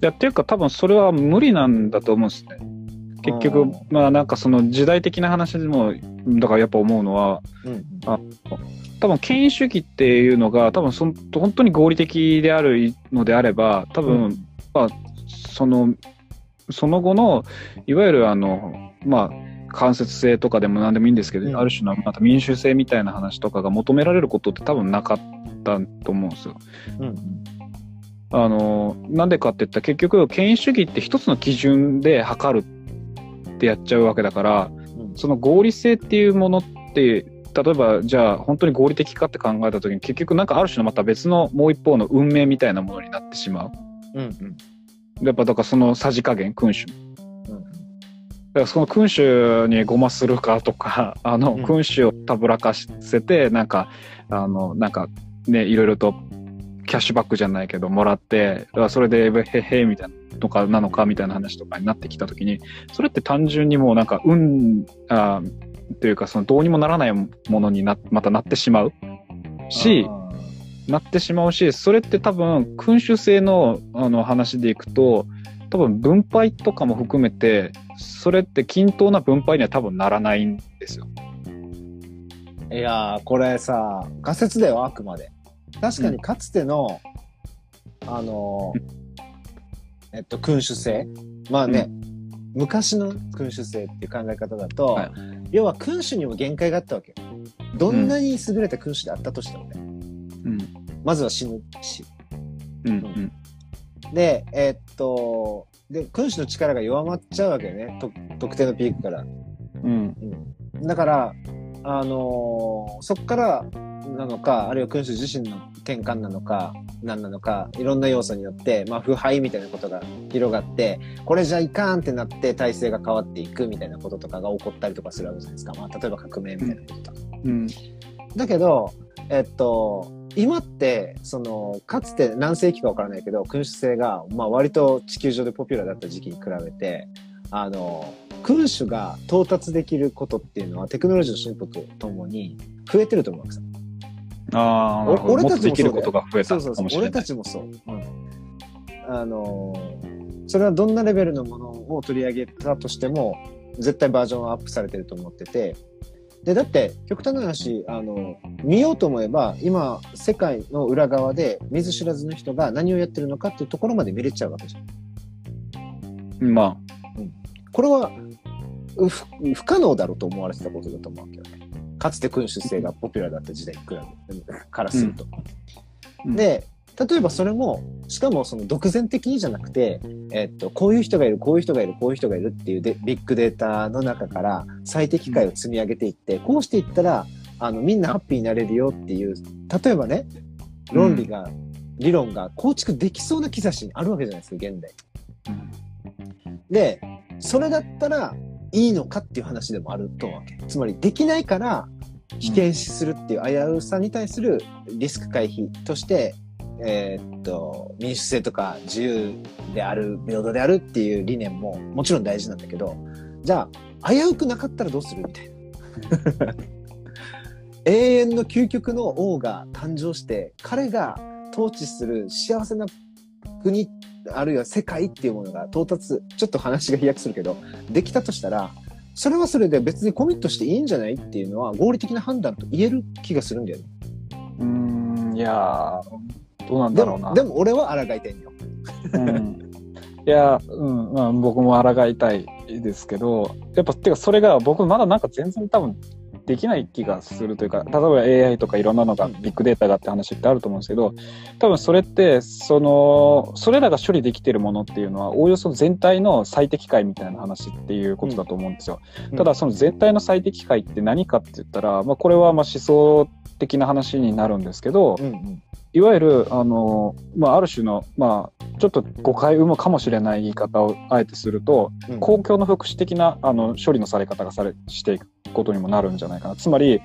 や、っていうか多分それは無理なんだと思うんですね。結局うん、まあなんかその時代的な話でも、だからやっぱ思うのは、うん。多分権威主義っていうのが多分そん本当に合理的であるのであれば多分、うんまあそのその後のいわゆるあのまあ間接性とかでも何でもいいんですけど、うんある種のまた民主性みたいな話とかが求められることって多分なかったと思うんですよ。うん。あのなんでかって言ったら結局権威主義って一つの基準で測るってやっちゃうわけだからうん。その合理性っていうものって例えばじゃあ本当に合理的かって考えた時に結局なんかある種のまた別のもう一方の運命みたいなものになってしまう。うん。うん。やっぱだからそのさじ加減君主。うん。だからその君主にごまするかとか [LAUGHS] あのうん君主をたぶらかせてなんかあのなんかねいろいろとキャッシュバックじゃないけどもらってだからそれでへへみたいなとかなのかみたいな話とかになってきた時にそれって単純にもうなんか運あというかそのどうにもならないものになまたなってしまうしあなってしまうしそれって多分君主制のあの話でいくと多分分配とかも含めてそれって均等な分配には多分ならないんですよ。ーいやー、これさ、仮説だよ、あくまで。確かにかつての、あのー、えっと、君主制。まあね、昔の君主制っていう考え方だと、はい要は君主にも限界があったわけよ。どんなに優れた君主であったとしてもね、うんまずは死ぬし。うんうんで、えっと、で、君主の力が弱まっちゃうわけよね。と特定のピークから。うんうん。だから、あのーそっからなのか、あるいは君主自身の転換なのか、何なのか、いろんな要素によって、まあ、腐敗みたいなことが広がって、これじゃいかんってなって体制が変わっていくみたいなこととかが起こったりとかするわけじゃないですか。まあ、例えば革命みたいなこととか。うんだけど、えっと、今って、その、かつて何世紀かわからないけど、君主制が、まあ割と地球上でポピュラーだった時期に比べて、あの、君主が到達できることっていうのはテクノロジーの進歩とともに増えてると思うわけさ。ああなるほど俺たちもできることが増えたそうそうそう。俺たちもそう。うん。あの、それはどんなレベルのものを取り上げたとしても、絶対バージョンアップされてると思ってて、で、だって、極端な話、あの、見ようと思えば、今、世界の裏側で見ず知らずの人が何をやってるのかっていうところまで見れちゃうわけじゃん。まこれは、う不不可能だろうと思われてたことだと思うわけよね。かつて君主制がポピュラーだった時代からすると。うんで、例えばそれも、しかもその独善的にじゃなくて、えっと、こういう人がいる、こういう人がいる、こういう人がいるっていうでビッグデータの中から最適解を積み上げていって、こうしていったら、あの、みんなハッピーになれるよっていう、例えばね、論理が、理論が構築できそうな兆しにあるわけじゃないですか、現代。で、それだったらいいのかっていう話でもあると思うわけ。つまり、できないから、危険視するっていう危うさに対するリスク回避として、えーっと、民主制とか自由である、平等であるっていう理念ももちろん大事なんだけど、じゃあ、危うくなかったらどうするみたいな。[LAUGHS] 永遠の究極の王が誕生して、彼が統治する幸せな国、あるいは世界っていうものが到達、ちょっと話が飛躍するけど、できたとしたら、それはそれで別にコミットしていいんじゃないっていうのは合理的な判断と言える気がするんだよね。うーん、いやー、どうなんでだろうな。も、でも俺は抗いてんよ。うんいや、うん、まあ、僕も抗いたいですけど、やっぱ、てか、それが僕まだなんか全然多分できない気がするというか、例えば AI とかいろんなのが、うんビッグデータがって話ってあると思うんですけど、多分それって、その、それらが処理できてるものっていうのは、おおよそ全体の最適解みたいな話っていうことだと思うんですよ。うんただ、その全体の最適解って何かって言ったら、まあ、これはまあ思想的な話になるんですけど、うんうん。いわゆる、あの、まあ、ある種の、まあ、ちょっと誤解を生むかもしれない言い方をあえてすると、うん公共の福祉的な、あの、処理のされ方がされ、していくことにもなるんじゃないかな。つまり、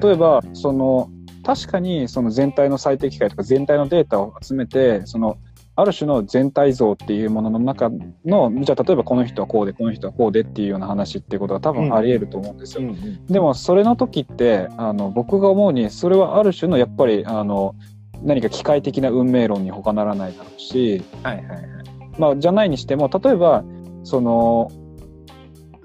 例えば、その、確かに、その全体の最適解とか全体のデータを集めて、その、ある種の全体像っていうものの中の、じゃあ例えばこの人はこうで、この人はこうでっていうような話っていうことが多分あり得ると思うんですよ。うんうんでもそれの時ってあの僕が思うにそれはある種のやっぱりあの何か機械的な運命論に他ならないだろうし、はいはいはい。まあ、じゃないにしても例えばその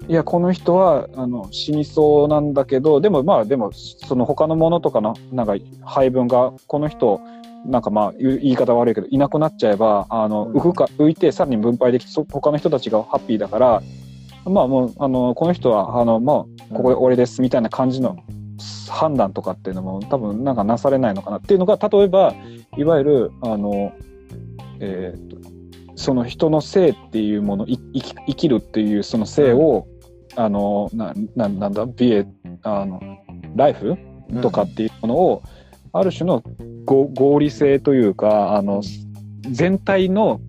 いやこの人はあの死にそうなんだけどでもまあでもその他のものとかのなんか配分がこの人なんかまあ言い方悪いけどいなくなっちゃえばあのうん。浮くか浮いてさらに分配できてそ他の人たちがハッピーだからまあもうあのこの人はあのまあここで終わりですみたいな感じの判断とかっていうのも多分なんかなされないのかな。っていうのが例えばいわゆるあのえーとその人の性っていうものい生き生きるっていうその性を、あのなななんだ？ビエあのライフ？とかっていうものを、ある種の合合理性というかあの全体の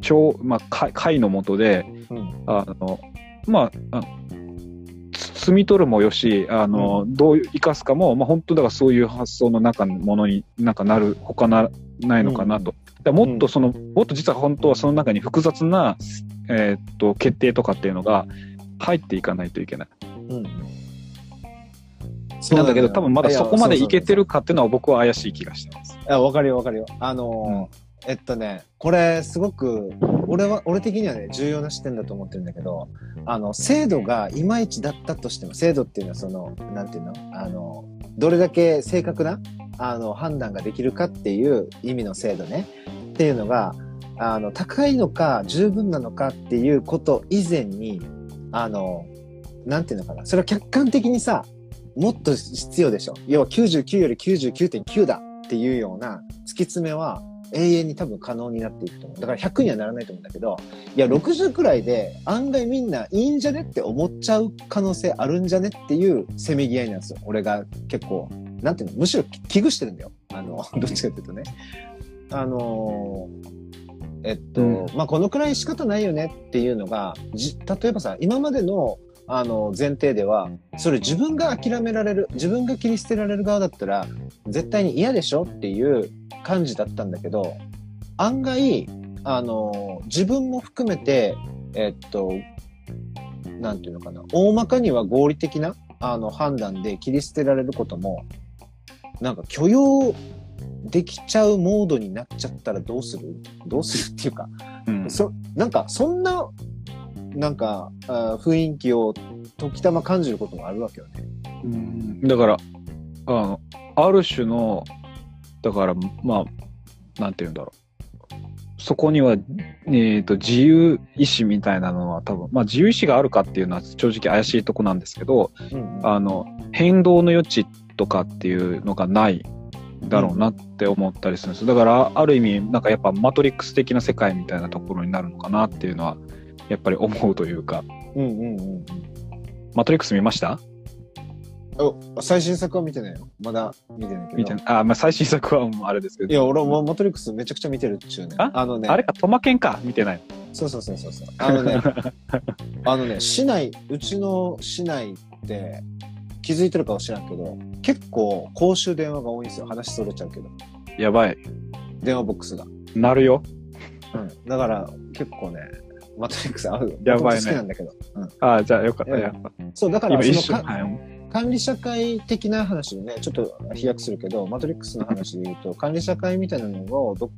超、まあ、か解のもとでうん。あのまああつ摘み取るもよしあの、どう生かすかも、まあ、本当だからそういう発想の中のものになんかなるほかなないのかなと。だからもっとその、もっと実は本当はその中に複雑な、えーっと決定とかっていうのが入っていかないといけない。うんなんだけど多分まだそこまでいけてるるかっていうのは僕は怪しい気がしてます。いや、わかるよ、わかるよ。あのーえっとね、これ、すごく、俺は、俺的にはね、重要な視点だと思ってるんだけど、あの、制度がいまいちだったとしても、制度っていうのはその、なんていうの？あの、どれだけ正確な、あの、判断ができるかっていう意味の制度ね、っていうのが、あの、高いのか、十分なのかっていうこと以前に、あの、なんていうのかな、それは客観的にさ、もっと必要でしょ。要は99より99.9だっていうような突き詰めは永遠に多分可能になっていくと思う。だから100にはならないと思うんだけど、いや、60くらいで案外みんないいんじゃねって思っちゃう可能性あるんじゃねっていうせめぎ合いなんですよ。俺が結構、なんていうの、むしろ危惧してるんだよ。あの、どっちかっていうとね。あのーえっと、うん。まあ、このくらい仕方ないよねっていうのが、じ、例えばさ、今までのあの、前提では、それ自分が諦められる、自分が切り捨てられる側だったら、絶対に嫌でしょっていう感じだったんだけど、案外、あの、自分も含めて、えっと、なんていうのかな、大まかには合理的な、あの、判断で切り捨てられることも、なんか許容できちゃうモードになっちゃったらどうする？どうするっていうか、うんそ、なんか、そんななんか、あ雰囲気を時たま感じることもあるわけよね。うんだから、あの、ある種の、だから、まあ、なんて言うんだろう。そこには、えっ、と、自由意志みたいなのは多分、まあ自由意志があるかっていうのは正直怪しいとこなんですけど、うんあの、変動の余地とかっていうのがないだろうなって思ったりするんです。だから、ある意味、なんかやっぱマトリックス的な世界みたいなところになるのかなっていうのは、やっぱり思うというか、うんうんうんうん。マトリックス見ました？お最新作は見てないよ。まだ見てないけど。見てあ、まあ最新作はもうあれですけど。いや、俺もマトリックスめちゃくちゃ見てるっちゅうね。あのね、あれか、トマケンか、見てない。そうそうそうそうそう。あのね、[LAUGHS] あのね、市内、うちの市内って気づいてるかは知らんけど、結構公衆電話が多いんですよ。話それちゃうけど。やばい。電話ボックスが。なるよ。うん。だから結構ね、マトリックス合う。やばいね好きなんだけど。うん。ああ、じゃあよかった。うんやっぱそう、だから今一瞬。そのかはい。管理社会的な話でね、ちょっと飛躍するけど、マトリックスの話で言うと、管理社会みたいなのをど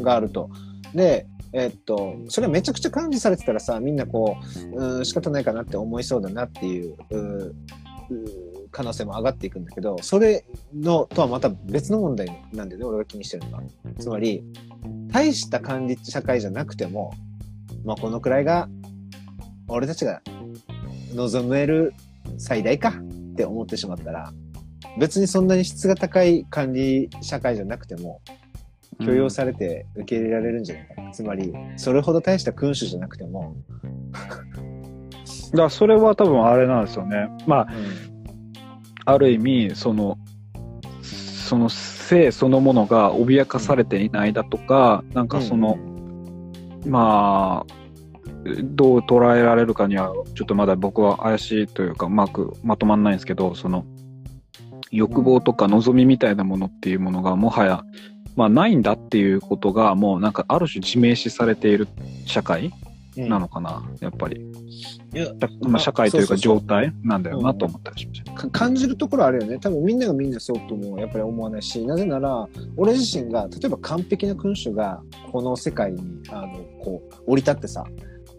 があると。で、えっと、それはめちゃくちゃ管理されてたらさ、みんなこう、うーん仕方ないかなって思いそうだなっていう、うーうー可能性も上がっていくんだけど、それのとはまた別の問題なんだよね、俺が気にしてるのは。つまり、大した管理社会じゃなくても、まあ、このくらいが、俺たちが望める最大かって思ってしまったら、別にそんなに質が高い管理社会じゃなくても、許容されて受け入れられるんじゃないかな。つまり、それほど大した君主じゃなくても、だからそれは多分あれなんですよね。まあ、ある意味、その、その性そのものが脅かされていないだとか、なんかその、まあ、どう捉えられるかには、ちょっとまだ僕は怪しいというか、うまくまとまんないんですけど、その、欲望とか望みみたいなものっていうものがもはや、まあないんだっていうことがもうなんかある種自明視されている社会うんなのかな、やっぱり。いやまあ社会というか状態なんだよなと思ったりしました。か感じるところあるよね。多分みんながみんなそうともやっぱり思わないし、なぜなら、俺自身が、例えば完璧な君主がこの世界に、あの、こう、降り立ってさ、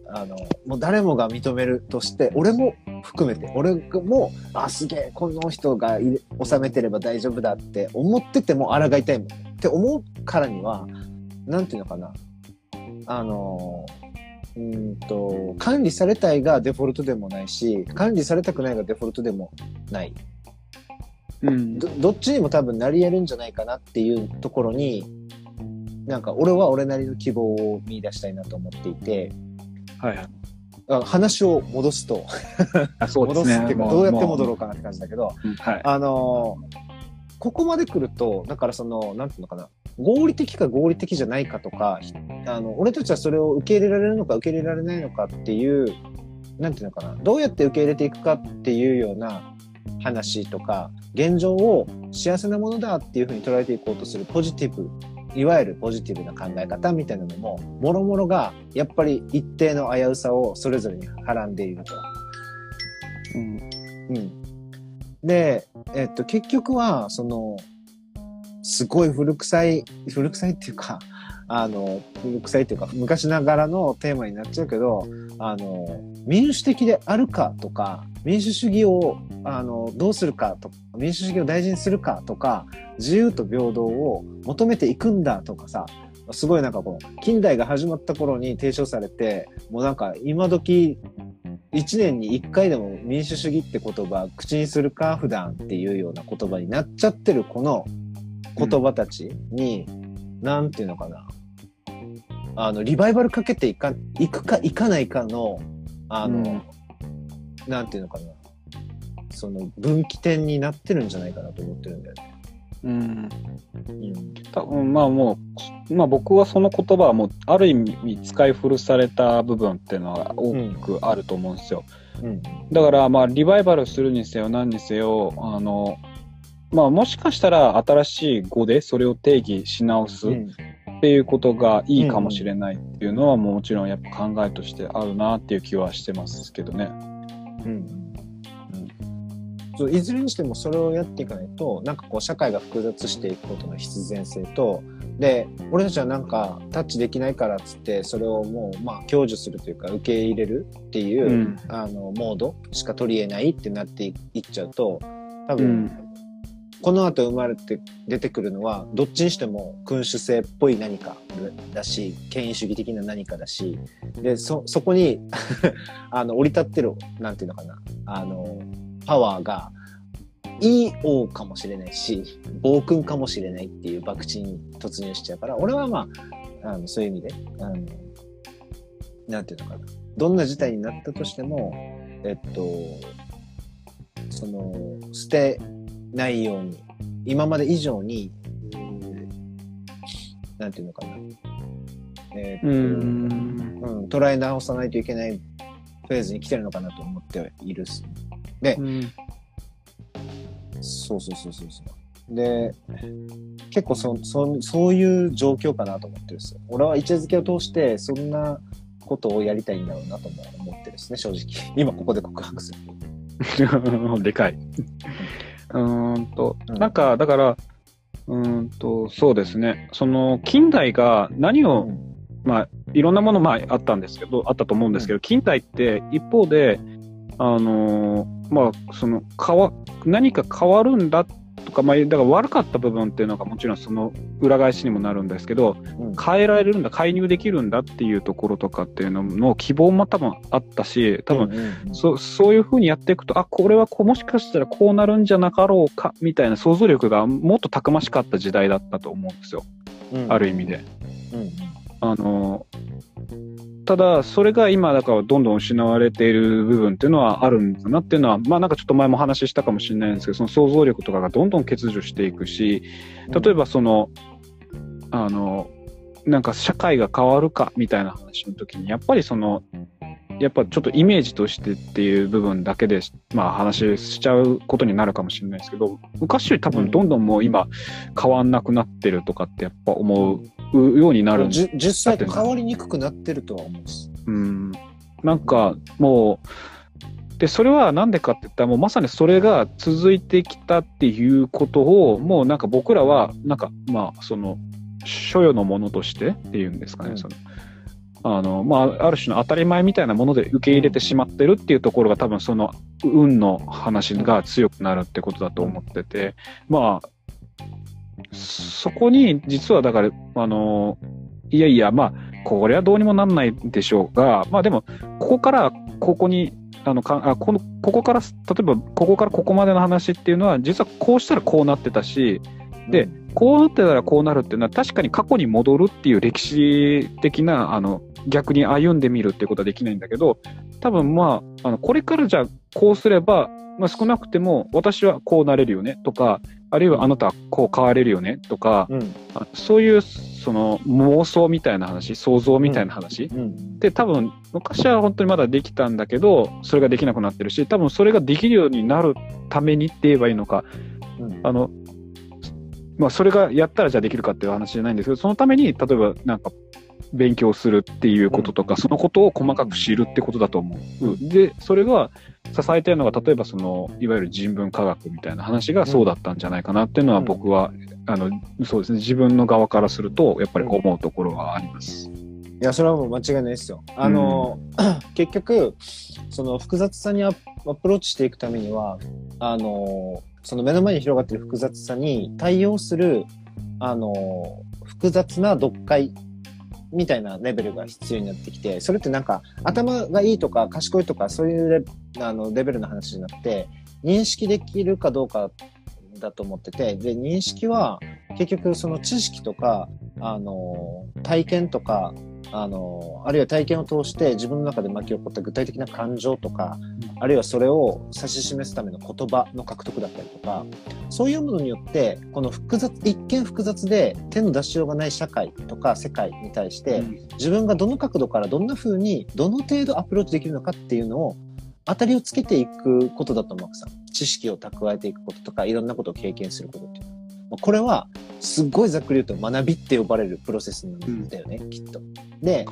あの、もう誰もが認めるとして、俺も含めて、俺も、あ、すげえ、この人が収めてれば大丈夫だって思ってても抗いたいもん。って思うからには、なんていうのかな。あの、うーんと、管理されたいがデフォルトでもないし、管理されたくないがデフォルトでもない。うんどどっちにも多分なり得るんじゃないかなっていうところに、なんか俺は俺なりの希望を見出したいなと思っていて、はいはい。あ話を戻すと、あそうですね。戻すっていうか、もどうやって戻ろもうかなって感じだけど、うんはい。あのーここまで来ると、だからその、なんていうのかな、合理的か合理的じゃないかとか、ひあの、俺たちはそれを受け入れられるのか受け入れられないのかっていう、なんていうのかな、どうやって受け入れていくかっていうような話とか、現状を幸せなものだっていうふうに捉えていこうとするポジティブ、いわゆるポジティブな考え方みたいなのも、もろもろが、やっぱり一定の危うさをそれぞれにはらんでいると。うんうん。で、えっと、結局は、その、すごい古臭い、古臭いっていうか、あの、古臭いっていうか、昔ながらのテーマになっちゃうけど、あの、民主的であるかとか、民主主義を、あの、どうするかとか、民主主義を大事にするかとか、自由と平等を求めていくんだとかさ、すごいなんかこう、近代が始まった頃に提唱されて、もうなんか今時、一年に一回でも民主主義って言葉口にするか普段っていうような言葉になっちゃってるこの言葉たちに、なんていうのかな。あの、リバイバルかけていか、いくかいかないかの、あの、うんなんていうのかな。その分岐点になってるんじゃないかなと思ってるんだよね。うん。うん。多分まあもう、まあ僕はその言葉はもう、ある意味使い古された部分っていうのは多くあると思うんですよ。うん。だからまあリバイバルするにせよ何にせよ、あの、まあもしかしたら新しい語でそれを定義し直すっうん。ていうことがいいかもしれないっていうのはもちろんやっぱ考えとしてあるなっていう気はしてますけどね。うん。そういずれにしてもそれをやっていかないとなんかこう社会が複雑していくことの必然性とで俺たちはなんかタッチできないからっつってそれをもうまあ享受するというか受け入れるっていう、うんあのモードしか取り得ないってなっていいっちゃうと多分、うん。この後生まれて出てくるのはどっちにしても君主制っぽい何かだし権威主義的な何かだしでそそこに [LAUGHS] あの降り立ってるなんていうのかなあのパワーがいい王かもしれないし暴君かもしれないっていう博打に突入しちゃうから俺はまああのそういう意味であのなんていうのかなどんな事態になったとしてもえっとその捨てないように今まで以上に、うんなんていうのかな、えーうん。うん、捉え直さないといけないフェーズに来てるのかなと思っているっす。で、うんそうそうそうそうそう。で、結構そそそういう状況かなと思ってるっすよ。俺は位置づけを通してそんなことをやりたいんだろうなとも思ってるっすね、正直。今ここで告白する。[LAUGHS] でかい。うーんと、うん。なんか、だから、うーんと、そうですね。その、近代が何を、うん。まあ、いろんなもの、まあ、あったんですけど、あったと思うんですけど、近代って一方で、あのーまあ、その、変わ、何か変わるんだとか、まあ、だから悪かった部分っていうのがもちろんその裏返しにもなるんですけど、うん変えられるんだ、介入できるんだっていうところとかっていうのの希望も多分あったし、多分、うんうんうんそそういうふうにやっていくと、あ、これはこうもしかしたらこうなるんじゃなかろうか、みたいな想像力がもっとたくましかった時代だったと思うんですよ。うんある意味で。うんうんあの、ただ、それが今、だからどんどん失われている部分っていうのはあるんだなっていうのは、まあなんかちょっと前も話したかもしれないんですけど、その想像力とかがどんどん欠如していくし、例えばその、あの、なんか社会が変わるかみたいな話の時に、やっぱりその、やっぱちょっとイメージとしてっていう部分だけで、まあ話しちゃうことになるかもしれないですけど、昔より多分どんどんもう今変わんなくなってるとかってやっぱ思うようになる実際変わりにくくなってるとは思うんです。うん。なんかもう、で、それはなんでかって言ったらもうまさにそれが続いてきたっていうことを、もうなんか僕らは、なんかまあその、所与のものとしてっていうんですかね、うんその、あの、まあ、ある種の当たり前みたいなもので受け入れてしまってるっていうところが多分その運の話が強くなるってことだと思ってて、まあ、そこに実はだから、あの、いやいや、まあ、これはどうにもなんないでしょうが、まあでも、ここからここに、あのかあこのこにから、例えばここからここまでの話っていうのは、実はこうしたらこうなってたし、でこうなってたらこうなるっていうのは、確かに過去に戻るっていう歴史的な、あの、逆に歩んでみるっていうことはできないんだけど、多分まあ、あの、これからじゃあこうすれば、まあ少なくても私はこうなれるよねとか、あるいはあなたはこう変われるよねとか、うん。あそういうその妄想みたいな話、想像みたいな話、うん。で多分昔は本当にまだできたんだけど、それができなくなってるし、多分それができるようになるためにって言えばいいのか、うん。あの、まあそれがやったらじゃあできるかっていう話じゃないんですけど、そのために例えばなんか勉強するっていうこととか、そのことを細かく知るってことだと思う。で、それが支えてるのが、例えばその、いわゆる人文科学みたいな話がそうだったんじゃないかなっていうのはうん僕は、あの、そうですね、自分の側からすると、やっぱり思うところはあります。いや、それはもう間違いないですよ。あの、[CLEARS THROAT] 結局、その複雑さにアアプローチしていくためには、あの、その目の前に広がっている複雑さに対応する、あの、複雑な読解みたいなレベルが必要になってきて、それってなんか頭がいいとか賢いとかそういうレあのレベルの話じゃなくて、認識できるかどうかだと思ってて、で、認識は結局その知識とか、あの、体験とか、あの、あるいは体験を通して自分の中で巻き起こった具体的な感情とか、あるいはそれを指し示すための言葉の獲得だったりとか、そういうものによって、この複雑、一見複雑で手の出しようがない社会とか世界に対して、自分がどの角度からどんな風に、どの程度アプローチできるのかっていうのを、当たりをつけていくことだと思うさ。知識を蓄えていくこととか、いろんなことを経験することっていうのは。まあこれは、すっごいざっくり言うと学びって呼ばれるプロセスなんだよね、きっと。で。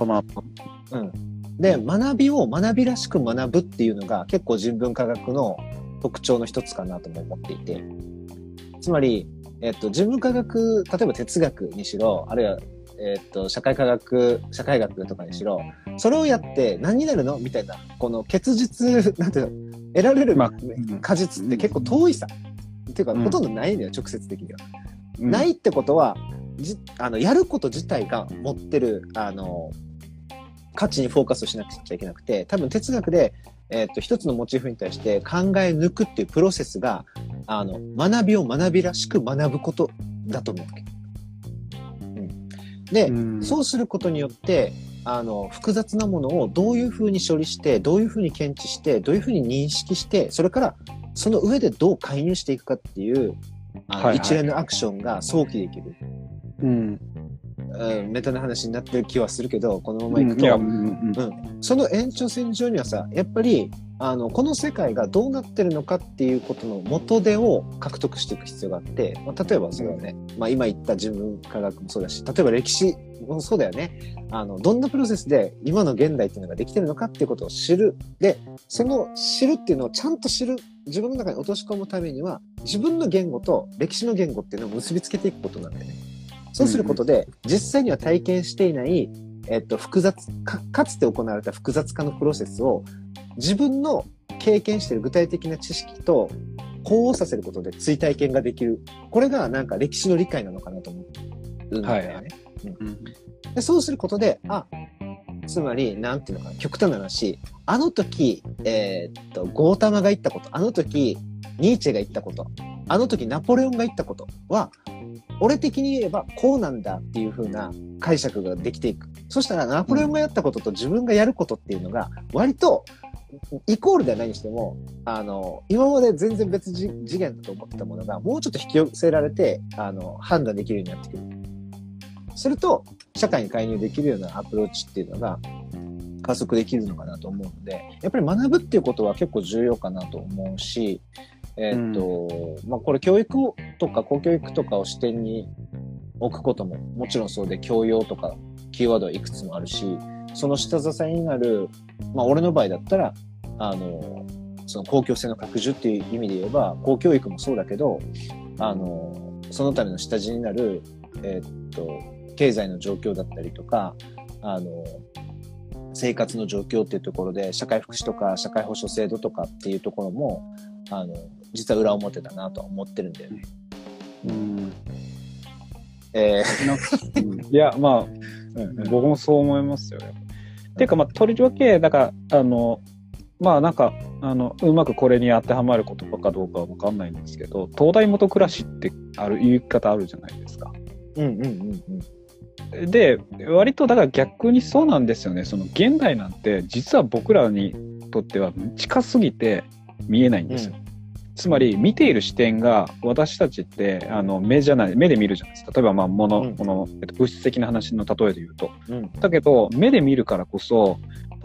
うん。で、学びを学びらしく学ぶっていうのが結構人文科学の特徴の一つかなとも思っていて、つまり、えっと、自分科学、例えば哲学にしろ、あるいは、えっと、社会科学、社会学とかにしろ、それをやって何になるの？みたいな、この結実、なんていうの、得られる果実って結構遠いさ。っていうか、うんほとんどないのよ、直接的には。うんないってことは、じあの、やること自体が持ってる、あの、価値にフォーカスしなくちゃいけなくて、多分哲学で、えっと、一つのモチーフに対して考え抜くっていうプロセスが、あの、学びを学びらしく学ぶことだと思うわけ。うん。で、うんそうすることによって、あの、複雑なものをどういうふうに処理して、どういうふうに検知して、どういうふうに認識して、それから、その上でどう介入していくかっていう、あのはいはい一連のアクションが想起できる。うん。うん、メタな話になってる気はするけど、このままいくと、いや、うんうんその延長線上にはさ、やっぱり、あの、この世界がどうなってるのかっていうことの元手を獲得していく必要があって、まあ、例えばそれはね、まあ今言った自分科学もそうだし、例えば歴史もそうだよね。あの、どんなプロセスで今の現代っていうのができてるのかっていうことを知る。で、その知るっていうのをちゃんと知る、自分の中に落とし込むためには、自分の言語と歴史の言語っていうのを結びつけていくことなんだよね。そうすることで、実際には体験していない、えっと、複雑か、かつて行われた複雑化のプロセスを、自分の経験している具体的な知識と呼応させることで追体験ができる。これがなんか歴史の理解なのかなと思うんだよね。はいはいうんでそうすることで、あ、つまり、なんていうのかな、極端な話、あの時、えーっと、ゴータマが言ったこと、あの時、ニーチェが言ったこと、あの時ナポレオンが言ったことは、俺的に言えばこうなんだっていう風な解釈ができていく。そしたらナポレオンがやったことと自分がやることっていうのが割とイコールではないにしても、あの、今まで全然別次元だと思ってたものがもうちょっと引き寄せられて、あの、判断できるようになってくる。すると、社会に介入できるようなアプローチっていうのが加速できるのかなと思うので、やっぱり学ぶっていうことは結構重要かなと思うし、えーっと、まあこれ教育とか公教育とかを視点に置くことももちろんそうで、教養とかキーワードはいくつもあるし、その下支えになる、まあ俺の場合だったら、あの、その公共性の拡充っていう意味で言えば、公教育もそうだけど、あの、そのための下地になる、えーっと、経済の状況だったりとか、あの、生活の状況っていうところで、社会福祉とか社会保障制度とかっていうところも、あの、実は裏表だなとは思ってるんだよね。うんえなんかうんいや、まあ、うん僕もそう思いますよ。ていうか、まあ、とりわけ、だから、あの、まあ、なんか、あの、うまくこれに当てはまる言葉かどうかはわかんないんですけど、東大元暮らしってある、言い方あるじゃないですか。ーうんうんうんうん。で、割とだから逆にそうなんですよね。その現代なんて、実は僕らにとっては近すぎて見えないんですよ。つまり見ている視点が私たちってあの目じゃない目で見るじゃないですか。例えばまあ物、うん。この、えっと、物質的な話の例えで言うと。うん。だけど目で見るからこそ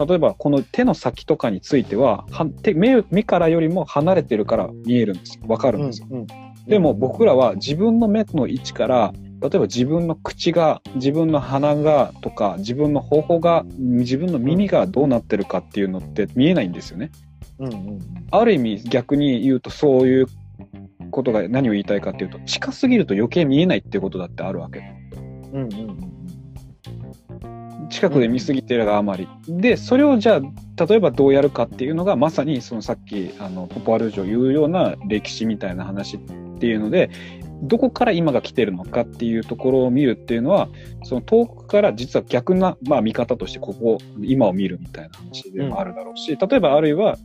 例えばこの手の先とかについてはは手目目からよりも離れてるから見えるんです。よわかるんですよ、うん。でも僕らは自分の目の位置から例えば自分の口が自分の鼻がとか自分の頬が自分の耳がどうなってるかっていうのって見えないんですよね。うんうん。ある意味逆に言うとそういうことが何を言いたいかっていうと近すぎると余計見えないっていうことだってあるわけ。うんうんうん。近くで見すぎてるがあまり、でそれをじゃあ例えばどうやるかっていうのがまさにそのさっきあのポポアルージュを言うような歴史みたいな話っていうのでどこから今が来てるのかっていうところを見るっていうのはその遠くから実は逆な、まあ、見方としてここ今を見るみたいな話でもあるだろうし、例えばあるいは、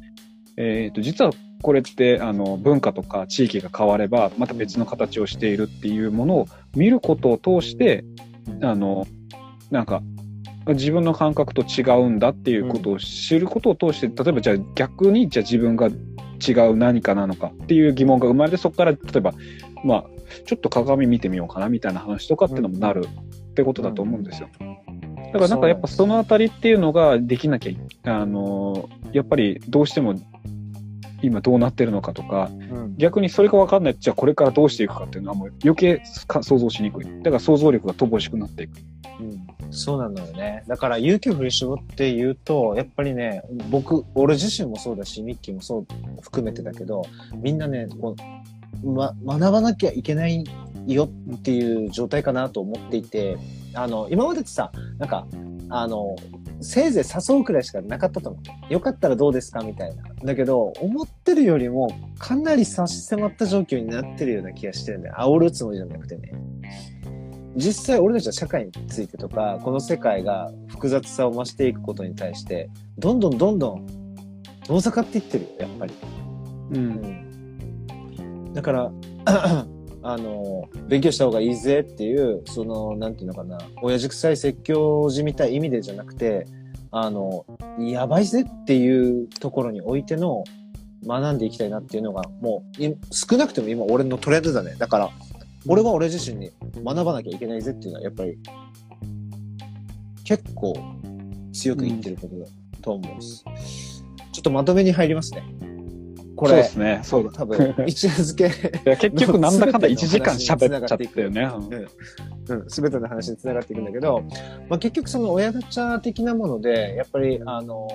えー、と実はこれってあの文化とか地域が変わればまた別の形をしているっていうものを見ることを通してあのなんか自分の感覚と違うんだっていうことを知ることを通して、例えばじゃあ逆にじゃあ自分が違う何かなのかっていう疑問が生まれてそこから例えばまあちょっと鏡見てみようかなみたいな話とかっていうのもなるってことだと思うんですよ。だからなんかやっぱそのあたりっていうのができなきゃあのやっぱりどうしても今どうなってるのかとか、うん逆にそれが分かんないじゃあこれからどうしていくかっていうのはもう余計か想像しにくい。だから想像力が乏しくなっていく。うんそうなのよね。だから勇気を振り絞って言うと、やっぱりね、僕、俺自身もそうだし、ミッキーもそう含めてだけど、みんなね、こう、ま、学ばなきゃいけないよっていう状態かなと思っていて、あの、今までってさ、なんか、あの、せいぜい誘うくらいしかなかったと思う。よかったらどうですかみたいな。だけど、思ってるよりもかなり差し迫った状況になってるような気がしてるんだよ。煽るつもりじゃなくてね。実際俺たちは社会についてとか、この世界が複雑さを増していくことに対して、どんどんどんどん遠ざかっていってるよ、やっぱり。う。うんん。だから、[CLEARS THROAT] あの、勉強した方がいいぜっていう、その、なんていうのかな、親父臭い説教じみたい意味でじゃなくて、あの、やばいぜっていうところにおいての学んでいきたいなっていうのが、もう、少なくとも今俺のトレンドだね。だから、俺は俺自身に学ばなきゃいけないぜっていうのは、やっぱり、結構強く言ってることだと思うんです。ちょっとまとめに入りますね。これそうで、すね。そうだ。多分、一夜漬け、いや結局なんだかんだ1時間喋っちゃったよね。うん、すべての話につながっていくんだけど、まあ、結局その親ガチャ的なもので、やっぱり、あの、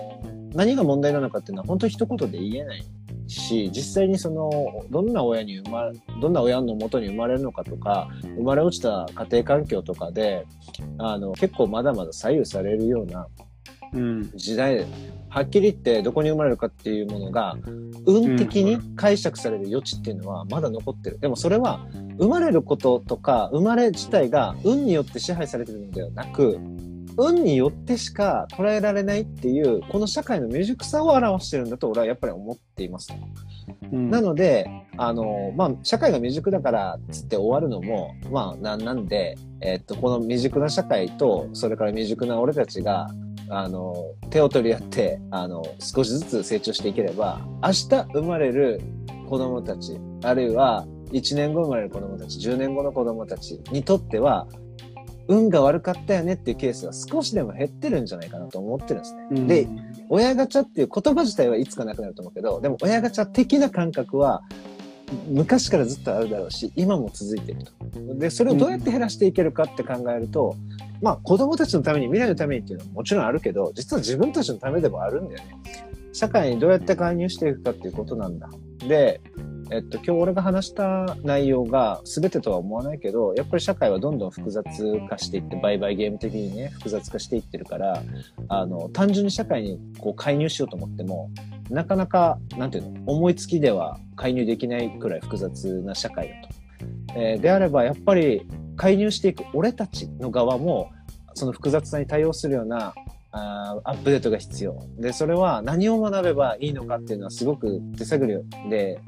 何が問題なのかっていうのは本当に一言で言えないし、実際にその、どんな親に生まれ、どんな親の元に生まれるのかとか、生まれ落ちた家庭環境とかで、あの、結構まだまだ左右されるようなうん。時代、はっきり言ってどこに生まれるかっていうものが、運的に解釈される余地っていうのはまだ残ってる。でもそれは、生まれることとか、生まれ自体が運によって支配されてるのではなく、運によってしか捉えられないっていう、この社会の未熟さを表してるんだと俺はやっぱり思っています。うんなので、あの、まあ、社会が未熟だからっつって終わるのも、まあ、なんなんで、えっと、この未熟な社会と、それから未熟な俺たちが、あの、手を取り合って、あの、少しずつ成長していければ、明日生まれる子供たち、あるいは1年後生まれる子供たち、10年後の子供たちにとっては、運が悪かったよねっていうケースが少しでも減ってるんじゃないかなと思ってるんですね。うんで、親ガチャっていう言葉自体はいつかなくなると思うけど、でも親ガチャ的な感覚は昔からずっとあるだろうし、今も続いていると。で、それをどうやって減らしていけるかって考えると、まあ子供たちのために、未来のためにっていうのはもちろんあるけど、実は自分たちのためでもあるんだよね。社会にどうやって介入していくかっていうことなんだ。で、えっと、今日俺が話した内容が全てとは思わないけど、やっぱり社会はどんどん複雑化していって、売買ゲーム的にね、複雑化していってるから、あの、単純に社会にこう介入しようと思っても、なかなか、なんていうの、思いつきでは介入できないくらい複雑な社会だと。えーであれば、やっぱり介入していく俺たちの側も、その複雑さに対応するようなあーアップデートが必要。で、それは何を学べばいいのかっていうのはすごく手探りで、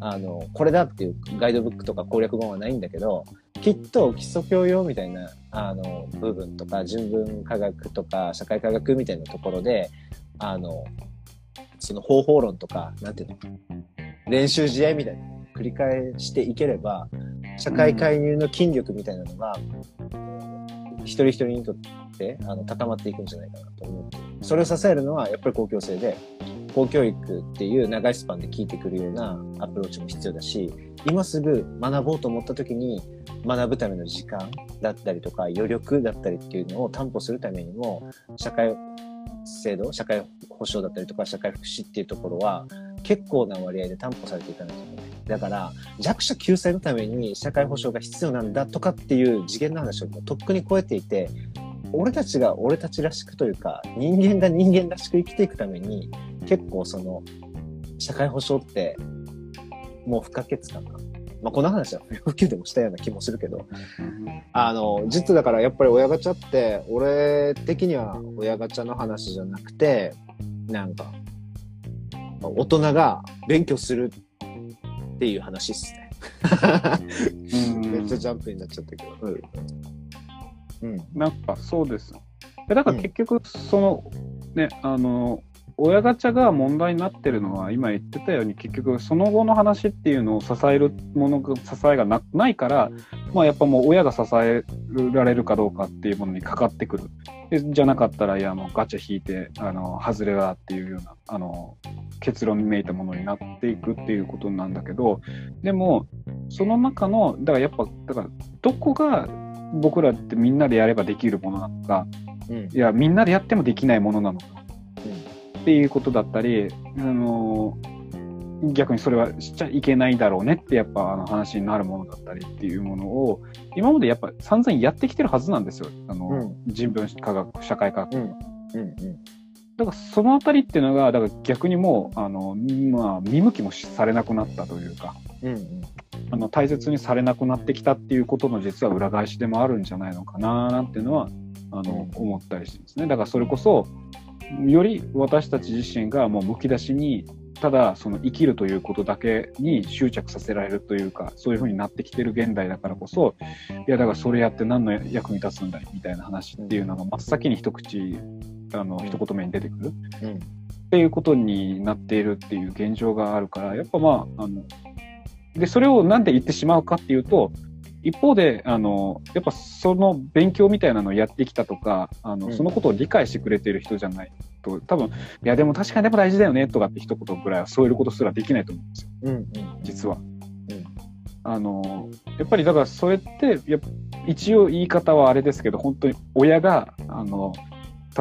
あの、これだっていうガイドブックとか攻略本はないんだけど、きっと基礎教養みたいな、あの、部分とか、人文科学とか、社会科学みたいなところで、あの、その方法論とか、なんていうの、練習試合みたいな繰り返していければ、社会介入の筋力みたいなのが、一人一人にとってあの高まっていくんじゃないかなと思ってそれを支えるのはやっぱり公共性で公教育っていう長いスパンで効いてくるようなアプローチも必要だし今すぐ学ぼうと思った時に学ぶための時間だったりとか余力だったりっていうのを担保するためにも社会制度社会保障だったりとか社会福祉っていうところは結構な割合で担保されていかないといけない。だから弱者救済のために社会保障が必要なんだとかっていう次元の話をとっくに超えていて俺たちが俺たちらしくというか人間が人間らしく生きていくために結構その社会保障ってもう不可欠かな。まあ、この話は不要不急でもしたような気もするけど、あの、実だからやっぱり親ガチャって、俺的には親ガチャの話じゃなくて、なんか、大人が勉強するっていう話っすね。めっちゃジャンプになっちゃったけど。うん。うん。なんかそうです。でだから結局、その、ね、あの、親ガチャが問題になってるのは、今言ってたように、結局、その後の話っていうのを支えるものが、支えがなないから、まあ、やっぱもう親が支えられるかどうかっていうものにかかってくる。でじゃなかったら、いや、もうガチャ引いて、あの、外れだっていうような、あの、結論にめいたものになっていくっていうことなんだけど、でも、その中の、だからやっぱ、だから、どこが僕らってみんなでやればできるものなのか、うんいや、みんなでやってもできないものなのか、っていうことだったり、あの逆にそれはしちゃいけないだろうねってやっぱあの話になるものだったりっていうものを今までやっぱ散々やってきてるはずなんですよ。あの、うん人文科学、社会科学。うんうんだからそのあたりっていうのが、だから逆にもう、あの、まあ、見向きもされなくなったというか、うんうんあの、大切にされなくなってきたっていうことの実は裏返しでもあるんじゃないのかな、なんていうのは、あの、思ったりしてですね。だからそれこそ、より私たち自身がもうむき出しに、ただその生きるということだけに執着させられるというか、そういうふうになってきてる現代だからこそ、いやだからそれやって何の役に立つんだいみたいな話っていうのが真っ先に一口、あの、一言目に出てくる。うんっていうことになっているっていう現状があるから、やっぱまあ、あの、で、それをなんで言ってしまうかっていうと、一方で、あの、やっぱその勉強みたいなのをやってきたとか、あの、うん。そのことを理解してくれてる人じゃないと、多分、いやでも確かにでも大事だよねとかって一言ぐらいは添えることすらできないと思うんですよ、うんうん実は。あの、やっぱりだからそれって、や一応言い方はあれですけど、本当に親が、あの、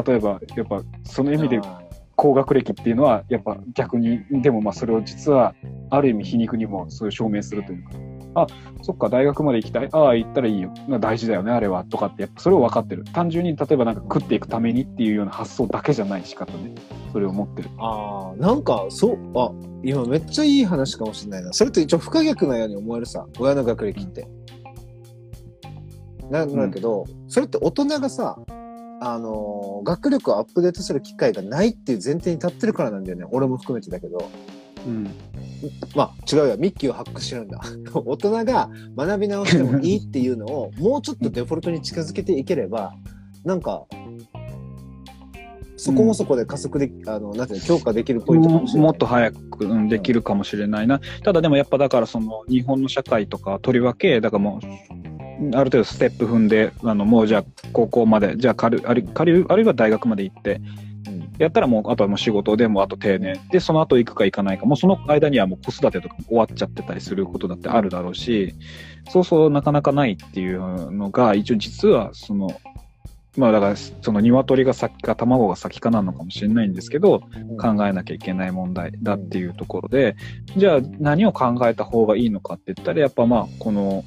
例えば、やっぱその意味であ高学歴っていうのは、やっぱ逆に、でもまあそれを実は、ある意味皮肉にもそういう証明するというか、あ、そっか、大学まで行きたい。ああ、行ったらいいよ。な大事だよね、あれは。とかって、やっぱそれを分かってる。単純に、例えばなんか食っていくためにっていうような発想だけじゃない仕方ね。それを持ってる。あーなんかそうあ今めっちゃいい話かもしれないなそれって一応不可逆なように思えるさ親の学歴って。なんだけど、それって大人がさあのー学力をアップデートする機会がないっていう前提に立ってるからなんだよね俺も含めてだけどうん。まあ違うよ。ミッキーをハックしてるんだ。大人が学び直してもいいっていうのをもうちょっとデフォルトに近づけていければなんかそこもそこで加速で、あのなんていうの強化できるポイントかもしれない。もっと早くうんできるかもしれないな。ただでもやっぱだからその日本の社会とかとりわけ、だからもう、ある程度ステップ踏んで、あのもうじゃあ高校まで、じゃあ仮ある仮あるいは大学まで行って、うんやったらもう、あとはもう仕事でもうあと定年。で、その後行くか行かないか。もうその間にはもう子育てとかも終わっちゃってたりすることだってあるだろうし、そうそうなかなかないっていうのが、一応実はその、まあだから、その鶏が先か卵が先かなのかもしれないんですけど、考えなきゃいけない問題だっていうところで、じゃあ何を考えた方がいいのかって言ったら、やっぱまあ、この、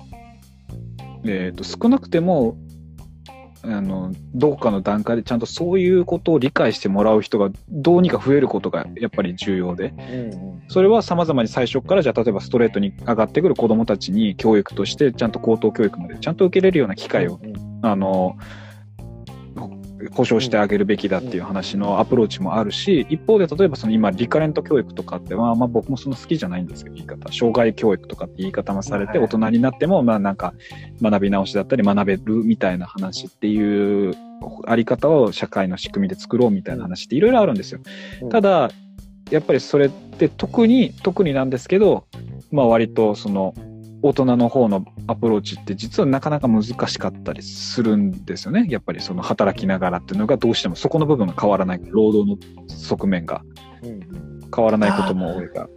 えっ、と、少なくても、あの、どこかの段階でちゃんとそういうことを理解してもらう人がどうにか増えることがやっぱり重要で、それは様々に最初から、じゃあ例えばストレートに上がってくる子供たちに教育として、ちゃんと高等教育までちゃんと受けれるような機会をうん。あの、保障してあげるべきだっていう話のアプローチもあるし、一方で例えばその今リカレント教育とかって、まあまあ僕もその好きじゃないんですけど、言い方。障害教育とかって言い方もされて、はい大人になっても、まあなんか学び直しだったり学べるみたいな話っていうあり方を社会の仕組みで作ろうみたいな話っていろいろあるんですよ。うんただ、やっぱりそれって特に、特になんですけど、まあ割とその大人の方のアプローチって実はなかなか難しかったりするんですよね。やっぱりその働きながらっていうのがどうしてもそこの部分が変わらない。労働の側面がうん変わらないことも多いから。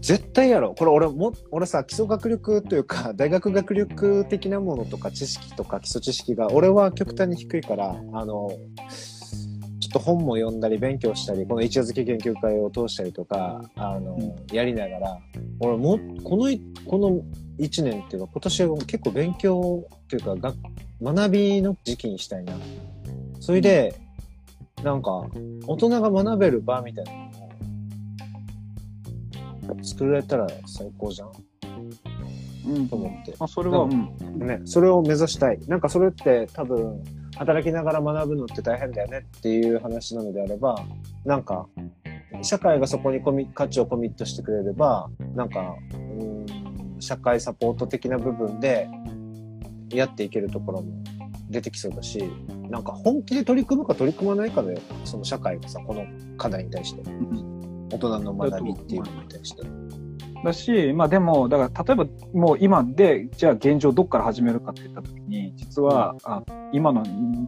絶対やろこれ俺も俺さ基礎学力というか [LAUGHS] 大学学力的なものとか知識とか基礎知識が俺は極端に低いからあのちょっと本も読んだり勉強したりこの一夜漬け研究会を通したりとかあの、うやりながら俺もこのいこの1年っていうか今年は結構勉強っていうかが学びの時期にしたいなそれでなんか大人が学べる場みたいなのを作られたら最高じゃんうんと思って。まあ、それは、ううん。ね、それを目指したい。なんかそれって多分、働きながら学ぶのって大変だよねっていう話なのであれば、なんか、社会がそこにコミ価値をコミットしてくれれば、なんか、うーん社会サポート的な部分でやっていけるところも出てきそうだし、なんか本気で取り組むか取り組まないかで、その社会がさ、この課題に対して。うん大人の学びっていうのに対して。だし、まあでも、だから例えばもう今で、じゃあ現状どっから始めるかって言った時に、実は、あ今の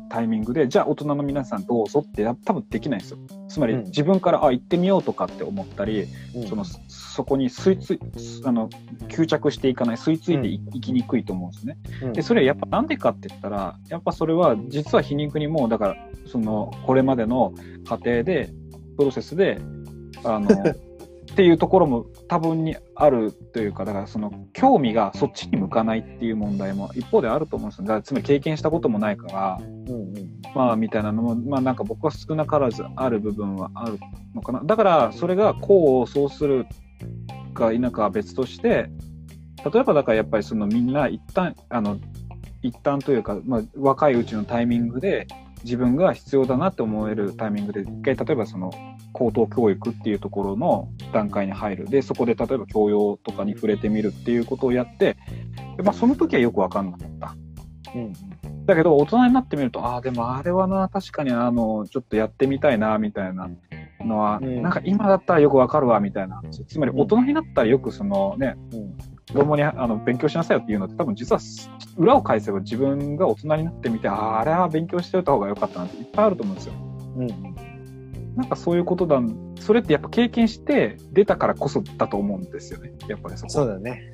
タイミングで、じゃあ大人の皆さんどうぞってや多分できないんですよ。つまりうん。自分から、あ、行ってみようとかって思ったり、うん。その、そこに吸いつい、あの、吸着していかない、吸い付いてい,、きにくいと思うんですね。うん。で、それやっぱなんでかって言ったら、やっぱそれは実は皮肉にも、だから、その、これまでの過程で、プロセスで、あの、[LAUGHS] っていうところも多分にあるというか、だからその興味がそっちに向かないっていう問題も一方であると思うんですよ。だからつまり経験したこともないから、うんうんまあみたいなのも、まあなんか僕は少なからずある部分はあるのかな。だからそれが功を奏するか否かは別として、例えばだからやっぱりそのみんな一旦、あの、一旦というか、まあ若いうちのタイミングで自分が必要だなって思えるタイミングで一回例えばその高等教育っていうところの段階に入る。で、そこで例えば教養とかに触れてみるっていうことをやって、でまあその時はよくわかんなかった。うんだけど、大人になってみると、ああ、でもあれはな、確かにあの、ちょっとやってみたいな、みたいなのは、うんなんか今だったらよくわかるわ、みたいな。つまり、うん大人になったらよくそのね、うん子供にあの勉強しなさいよっていうのって多分実は裏を返せば自分が大人になってみて、あれは勉強しておいた方がよかったなっていっぱいあると思うんですよ。うんなんかそういうことだ、それってやっぱ経験して出たからこそだと思うんですよね。やっぱりそこ。そうだね。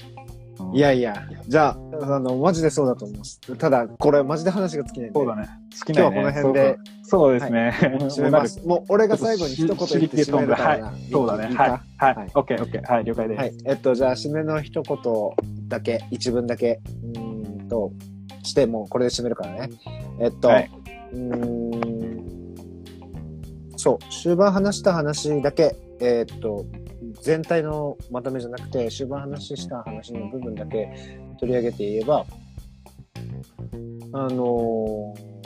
うんいやいや、じゃあ、あの、マジでそうだと思います。ただ、これ、マジで話が尽きないんで。そうだね。好きな今日はこの辺でそうですね。締めます。[LAUGHS] もう、俺が最後に一言言って締めるからな。そうだね。はい。はいはい。オッケー、オッケー。はい、了解です。はい。えっと、じゃあ、締めの一言だけ、一文だけ、うーんと、して、もうこれで締めるからね。えっと、はいうーん、そう、終盤話した話だけ、えっと、全体のまとめじゃなくて、終盤話した話の部分だけ取り上げて言えば、あのー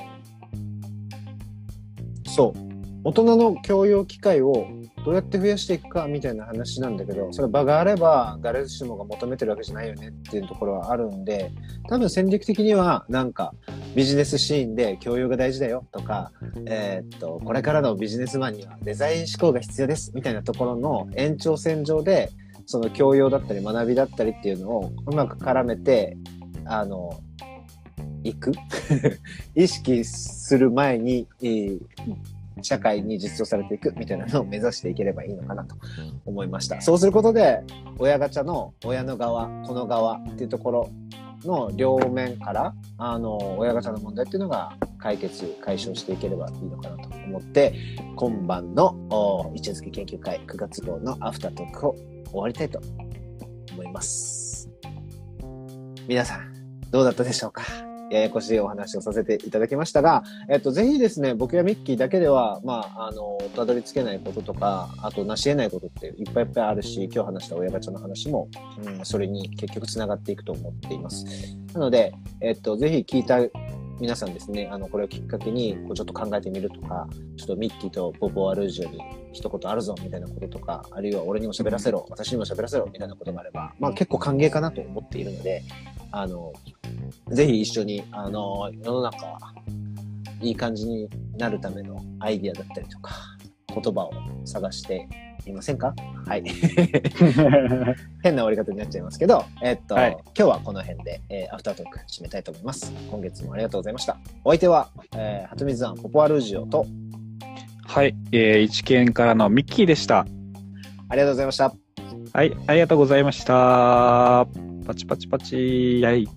そう、大人の教養機会をどうやって増やしていくかみたいな話なんだけど、それ場があれば誰しもが求めてるわけじゃないよねっていうところはあるんで、多分戦略的にはなんかビジネスシーンで教養が大事だよとか、えーっと、これからのビジネスマンにはデザイン思考が必要ですみたいなところの延長線上で、その教養だったり学びだったりっていうのをうまく絡めて、あの、いく。[LAUGHS] 意識する前に、社会に実装されていくみたいなのを目指していければいいのかなと思いました。そうすることで、親ガチャの親の側、子の側っていうところの両面から、あの、親ガチャの問題っていうのが解決、解消していければいいのかなと思って、今晩のお一夜漬け研究会9月号のアフタートークを終わりたいと思います。皆さん、どうだったでしょうか？ややこしいお話をさせていただきましたが、えっと、ぜひですね、僕やミッキーだけでは、まあ、あの、たどり着けないこととか、あと、成し得ないことっていっぱいいっぱいあるし、今日話した親ガチャの話も、うん、それに結局つながっていくと思っています。なので、えっと、ぜひ聞いた皆さんですね、あの、これをきっかけに、こうちょっと考えてみるとか、ちょっとミッキーとポポアルージュに一言あるぞみたいなこととか、あるいは俺にも喋らせろ、私にも喋らせろみたいなことがあれば、まあ結構歓迎かなと思っているので、あの、ぜひ一緒に、あの、世の中、いい感じになるためのアイディアだったりとか、言葉を探していませんか？はい。[LAUGHS] 変な終わり方になっちゃいますけど、えっと、はい今日はこの辺で、えーアフタートーク締めたいと思います。今月もありがとうございました。お相手は、えー、はとみず庵ポポアルージオと、はい、えー、一見からのミッキーでした。ありがとうございました。はい、ありがとうございました。パチパチパチ、やい。